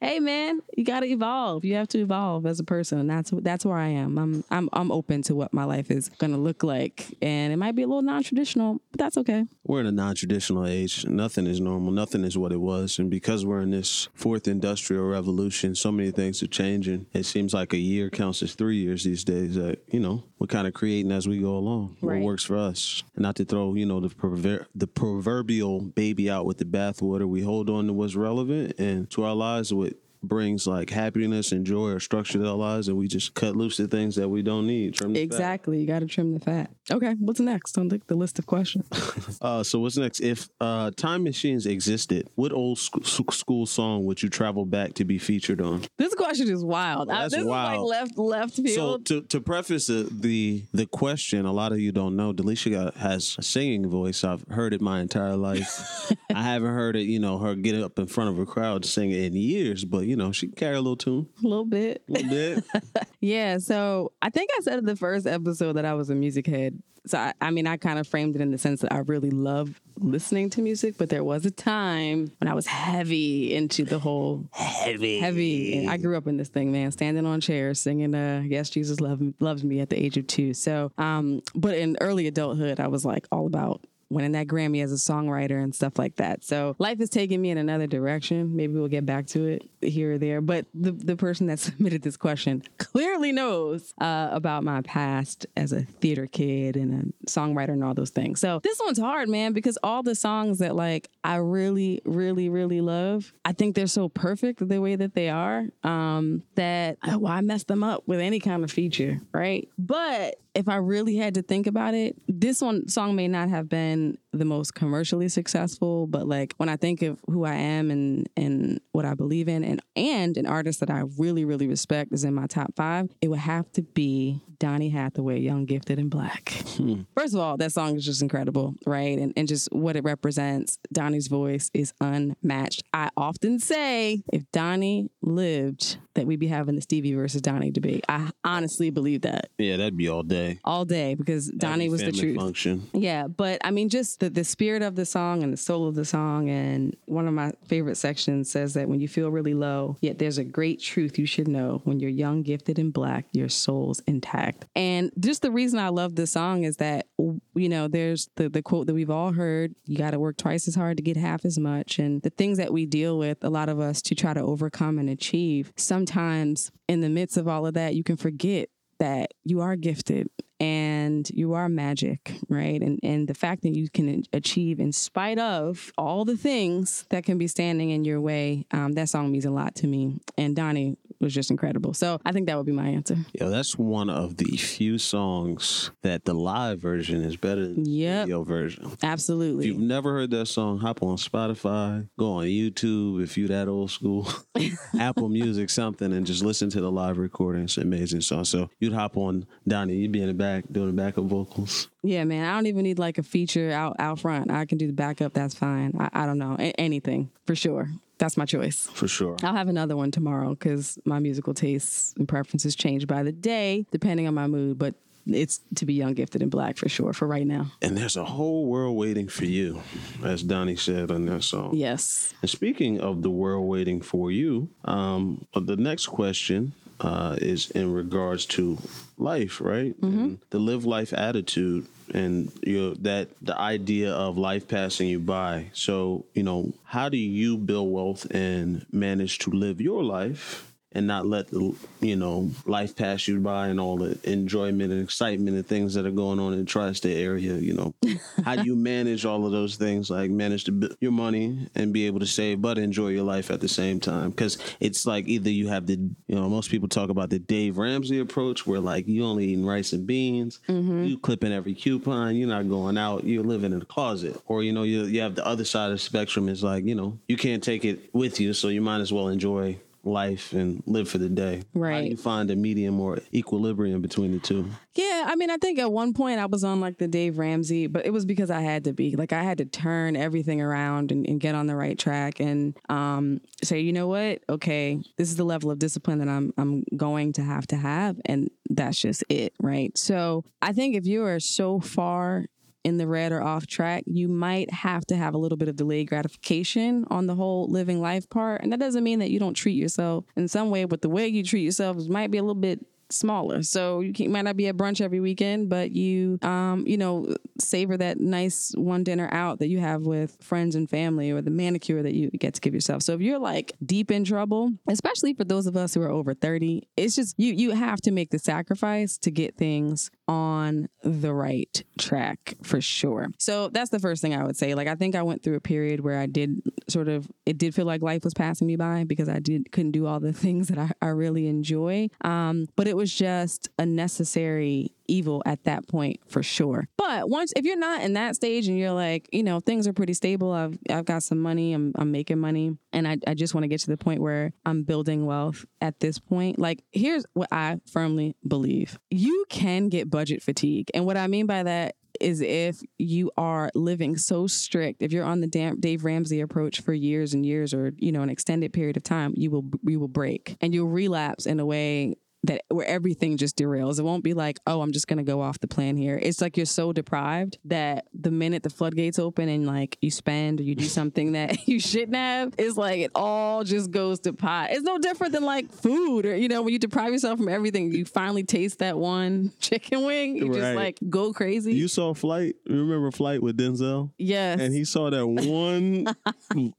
Hey man, you got to evolve. You have to evolve as a person, and that's that's where I am. I'm I'm I'm open to what my life is going to look like, and it might be a little non-traditional, but that's okay. we're in a non-traditional age. Nothing is normal. Nothing is what it was. And because we're in this fourth industrial revolution, so many things are changing. It seems like a year counts as three years these days. That you know we're kind of creating as we go along. Right. What works for us, and not to throw you know the prover- the proverbial baby out with the bathwater. We hold on to what's relevant and to our lives what brings like happiness and joy or structure to our lives and we just cut loose the things that we don't need trim the fat. Exactly. You got to trim the fat. Okay, what's next on the, the list of questions? Uh, so what's next? If uh, time machines existed, what old sc- sc- school song would you travel back to be featured on? this question is wild. I- That's this wild. is like left left So field. to, to preface the, the the question, a lot of you don't know, Delisha got, has a singing voice. I've heard it my entire life. I haven't heard it, you know, her get up in front of a crowd to sing it in years, but you know, she can carry a little tune, a little bit. a little bit. Yeah, so I think I said in the first episode that I was a music head. So I, I mean, I kind of framed it in the sense that I really love listening to music, but there was a time when I was heavy into the whole Heavy, heavy. And I grew up in this thing, man, standing on chairs singing uh Yes Jesus Love, loves me at the age of 2. So um but in early adulthood I was like all about winning that Grammy as a songwriter and stuff like that. So life is taking me in another direction. Maybe we'll get back to it here or there. But the the person that submitted this question clearly knows uh, about my past as a theater kid and a songwriter and all those things. So this one's hard, man, because all the songs that like I really, really, really love, I think they're so perfect the way that they are um, that uh, why mess them up with any kind of feature, right? But if I really had to think about it, this one song may not have been the most commercially successful, but like when I think of who I am and and what I believe in and and an artist that I really, really respect is in my top five, it would have to be Donny Hathaway, Young Gifted and Black. Hmm. First of all, that song is just incredible, right? And and just what it represents. Donny's voice is unmatched. I often say if Donny lived, that we'd be having the Stevie versus Donny debate. I honestly believe that Yeah, that'd be all day. All day because Donny was the truth. Function. Yeah, but I mean, just the, the spirit of the song and the soul of the song. And one of my favorite sections says that when you feel really low, yet there's a great truth you should know. When you're young, gifted, and black, your soul's intact. And just the reason I love this song is that, you know, there's the, the quote that we've all heard you got to work twice as hard to get half as much. And the things that we deal with, a lot of us to try to overcome and achieve, sometimes in the midst of all of that, you can forget that you are gifted and you are magic, right? And and the fact that you can achieve in spite of all the things that can be standing in your way, um, that song means a lot to me. And Donny was just incredible. So I think that would be my answer. Yeah, that's one of the few songs that the live version is better than Yep. the video version. Absolutely. If you've never heard that song, hop on Spotify, go on YouTube if you that old school, Apple Music, something, and just listen to the live recording. It's an amazing song. So you'd hop on Donny, you'd be in the back doing the backup vocals. Yeah, man. I don't even need like a feature out out front. I can do the backup. That's fine. I, I don't know A- anything for sure. That's my choice. For sure. I'll have another one tomorrow because my musical tastes and preferences change by the day depending on my mood. But it's to be young, gifted, and black for sure for right now. And there's a whole world waiting for you, as Donny said on that song. Yes. And speaking of the world waiting for you, um, the next question uh, is in regards to life, right? And the live life attitude and you know, that the idea of life passing you by. So, you know, how do you build wealth and manage to live your life? And not let the you know life pass you by and all the enjoyment and excitement and things that are going on in the tri-state area. You know, how do you manage all of those things? Like manage to build your money and be able to save, but enjoy your life at the same time. Because it's like either you have the you know most people talk about the Dave Ramsey approach, where like you only eating rice and beans, mm-hmm. you clipping every coupon, you're not going out, you're living in a closet, or you know you you have the other side of the spectrum is like you know you can't take it with you, so you might as well enjoy life and live for the day. How Right. do you find a medium or equilibrium between the two? Yeah, I mean, I think at one point I was on like the Dave Ramsey, but it was because I had to be. Like I had to turn everything around and, and get on the right track and um, say, you know what? Okay, this is the level of discipline that I'm I'm going to have to have, and that's just it, right? So I think if you are so far in the red or off track, you might have to have a little bit of delayed gratification on the whole living life part. And that doesn't mean that you don't treat yourself in some way, but the way you treat yourself might be a little bit smaller. So you can, might not be at brunch every weekend, but you, um, you know, savor that nice one dinner out that you have with friends and family, or the manicure that you get to give yourself. So if you're like deep in trouble, especially for those of us who are over thirty, it's just you you have to make the sacrifice to get things on the right track for sure. So that's the first thing I would say. Like I think I went through a period where I did sort of it did feel like life was passing me by because I did couldn't do all the things that I, I really enjoy. Um, but it was just a necessary evil at that point for sure. But once if you're not in that stage and you're like, you know, things are pretty stable, I've I've got some money, I'm I'm making money, and I, I just want to get to the point where I'm building wealth at this point. Like here's what I firmly believe. You can get budget fatigue. And what I mean by that is if you are living so strict, if you're on the Dave Ramsey approach for years and years or, you know, an extended period of time, you will you will break and you'll relapse in a way that where everything just derails. It won't be like, oh, I'm just gonna go off the plan here. It's like you're so deprived that the minute the floodgates open and like you spend or you do something that you shouldn't have, it's like it all just goes to pot. It's no different than like food or you know, when you deprive yourself from everything, you finally taste that one chicken wing, you just like go crazy. You saw Flight. You remember Flight with Denzel? yes. And he saw that one.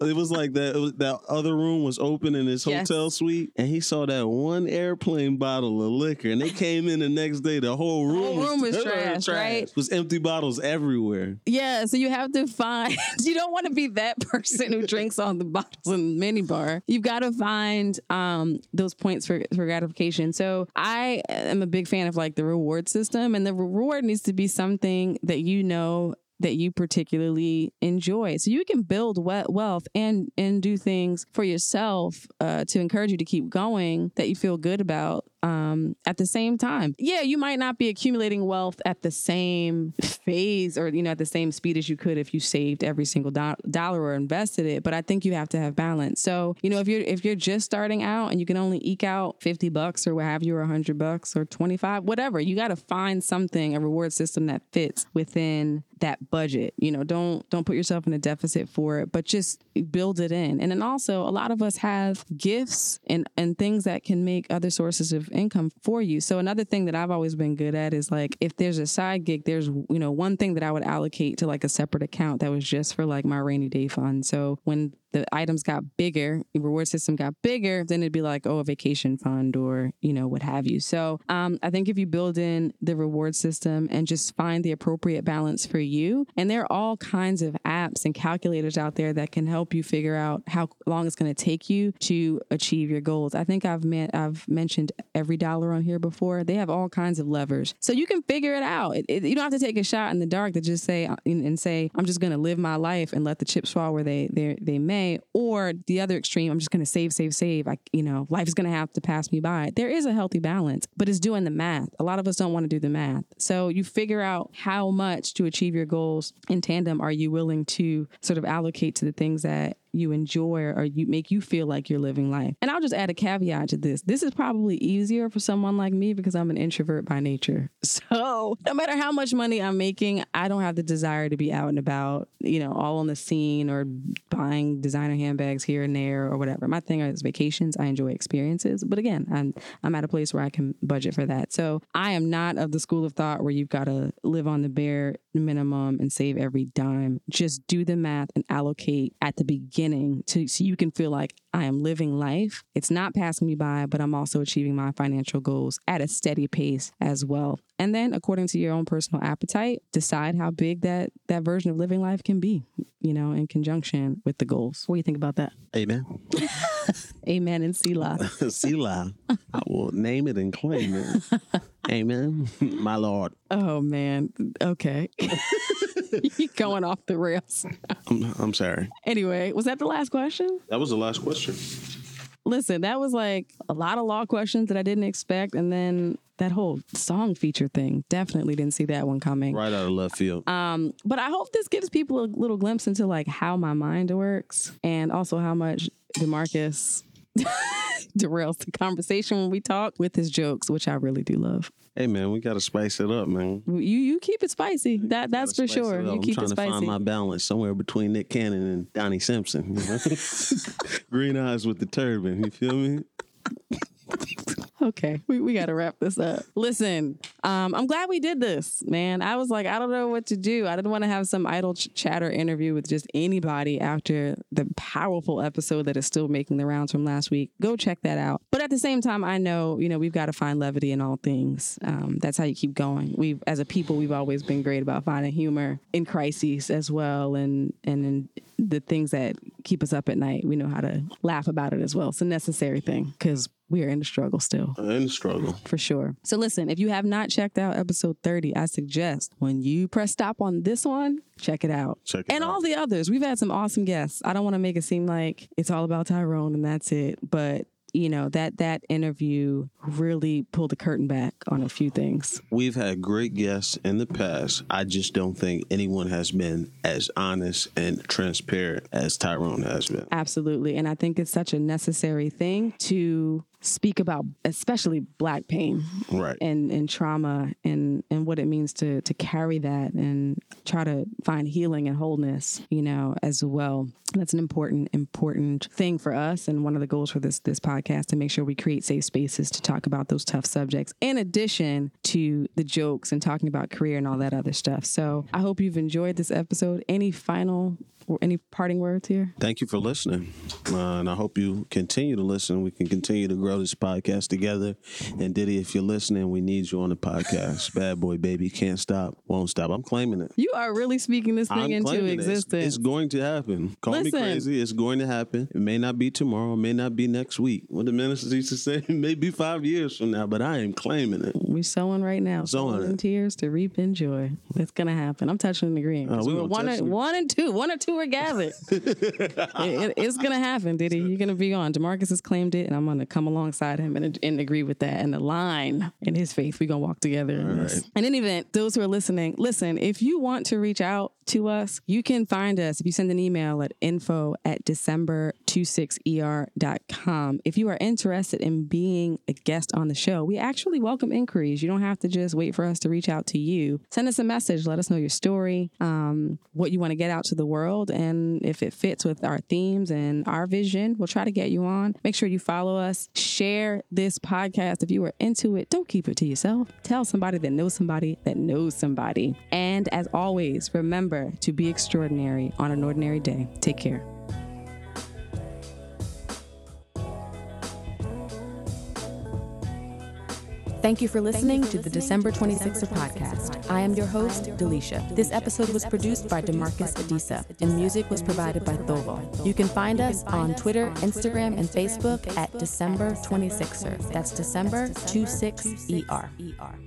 it was like that. Was, that other room was open in his Yes. hotel suite, and he saw that one airplane bottle of liquor. And they came in the next day. The whole room, whole room was trash, right? It was empty bottles everywhere. Yeah, so you have to find you don't want to be that person who drinks all the bottles in the minibar. You've got to find um, those points for, for gratification. So I am a big fan of like the reward system, and the reward needs to be something that you know that you particularly enjoy. So you can build we- wealth and and do things for yourself uh, to encourage you to keep going that you feel good about um, at the same time. Yeah, you might not be accumulating wealth at the same phase or you know at the same speed as you could if you saved every single do- dollar or invested it, but I think you have to have balance. So, you know, if you're if you're just starting out and you can only eke out 50 bucks or what have you or 100 bucks or 25, whatever, you got to find something a reward system that fits within that budget. You know, don't don't put yourself in a deficit for it, but just build it in. And then also, a lot of us have gifts and and things that can make other sources of income for you. So another thing that I've always been good at is like if there's a side gig, there's you know one thing that I would allocate to like a separate account that was just for like my rainy day fund. So when the items got bigger, the reward system got bigger, then it'd be like, oh, a vacation fund or, you know, what have you. So um, I think if you build in the reward system and just find the appropriate balance for you, and there are all kinds of apps and calculators out there that can help you figure out how long it's going to take you to achieve your goals. I think I've met, I've mentioned EveryDollar on here before. They have all kinds of levers. So you can figure it out. It, it, you don't have to take a shot in the dark to just say, and say, I'm just going to live my life and let the chips fall where they, they, they may or the other extreme, I'm just going to save, save, save. I, you know, life is going to have to pass me by. There is a healthy balance, but it's doing the math. A lot of us don't want to do the math. So you figure out how much to achieve your goals in tandem are you willing to sort of allocate to the things that you enjoy or you make you feel like you're living life. And I'll just add a caveat to this. This is probably easier for someone like me because I'm an introvert by nature. So no matter how much money I'm making, I don't have the desire to be out and about, you know, all on the scene or buying designer handbags here and there or whatever. My thing is vacations. I enjoy experiences. But again, I'm I'm at a place where I can budget for that. So I am not of the school of thought where you've got to live on the bare minimum and save every dime. Just do the math and allocate at the beginning to so you can feel like I am living life. It's not passing me by, but I'm also achieving my financial goals at a steady pace as well. And then according to your own personal appetite, decide how big that that version of living life can be, you know, in conjunction with the goals. What do you think about that? Amen. Amen and Selah. Selah. I will name it and claim it. Amen. My Lord. Oh man. Okay. Going off the rails. I'm, I'm sorry. Anyway, was that the last question? That was the last question. Listen, that was like a lot of law questions that I didn't expect. And then that whole song feature thing, definitely didn't see that one coming. Right out of left field. Um, but I hope this gives people a little glimpse into like how my mind works and also how much Demarcus derails the conversation when we talk with his jokes, which I really do love. Hey man, we gotta spice it up, man. You you keep it spicy. That that's for sure. You I'm keep trying it to spicy. find my balance somewhere between Nick Cannon and Donnie Simpson. You know? Green eyes with the turban. You feel me? Okay, we, we got to wrap this up. Listen, um, I'm glad we did this, man. I was like, I don't know what to do. I didn't want to have some idle ch- chatter interview with just anybody after the powerful episode that is still making the rounds from last week. Go check that out. But at the same time, I know, you know, we've got to find levity in all things. Um, that's how you keep going. We've, as a people, we've always been great about finding humor in crises as well, and and in the things that keep us up at night. We know how to laugh about it as well. It's a necessary thing because we are in the struggle still. In the struggle. For sure. So listen, if you have not checked out episode 30, I suggest when you press stop on this one, check it out. Check it and out. all the others. We've had some awesome guests. I don't want to make it seem like it's all about Tyrone and that's it, but you know, that that interview really pulled the curtain back on a few things. We've had great guests in the past. I just don't think anyone has been as honest and transparent as Tyrone has been. Absolutely. And I think it's such a necessary thing to speak about especially black pain Right. and and trauma and and what it means to to carry that and try to find healing and wholeness you know as well. That's an important important thing for us and one of the goals for this this podcast to make sure we create safe spaces to talk about those tough subjects in addition to the jokes and talking about career and all that other stuff. So i hope you've enjoyed this episode. Any final any parting words here Thank you for listening. Uh, and I hope you continue to listen. We can continue to grow this podcast together. And Diddy, if you're listening, we need you on the podcast. Bad boy, baby, can't stop, won't stop. I'm claiming it. you are really speaking this thing I'm into it. It's- existence It's, going to happen. Call me crazy. It's going to happen. It may not be tomorrow. It may not be next week. What the ministers used to say, it may be five years from now, but I am claiming it. We're sowing right now. Sowing in it. tears to reap in joy. It's gonna happen. I'm touching and agreeing. Uh, we We're one, and- one and two. One or two are gathered. It- it- it's gonna happen, Diddy. You're gonna be on. Demarcus has claimed it, and I'm gonna come alongside him and, and agree with that and align in his faith. We're gonna walk together in right. In any event, those who are listening, listen, if you want to reach out to us, you can find us if you send an email at info at december26er.com. If you are interested in being a guest on the show, we actually welcome inquiries. You don't have to just wait for us to reach out to you. Send us a message. Let us know your story, um, what you want to get out to the world. World. And if it fits with our themes and our vision, we'll try to get you on. Make sure you follow us, share this podcast. If you are into it, don't keep it to yourself. Tell somebody that knows somebody that knows somebody. And as always, remember to be extraordinary on an ordinary day. Take care. Thank you for listening to the December 26er podcast. I am your host, Delisha. This episode was produced by Demarcus Adisa, and music was provided by Thovo. You can find us on Twitter, Instagram, and Facebook at December 26er. That's December 26ER.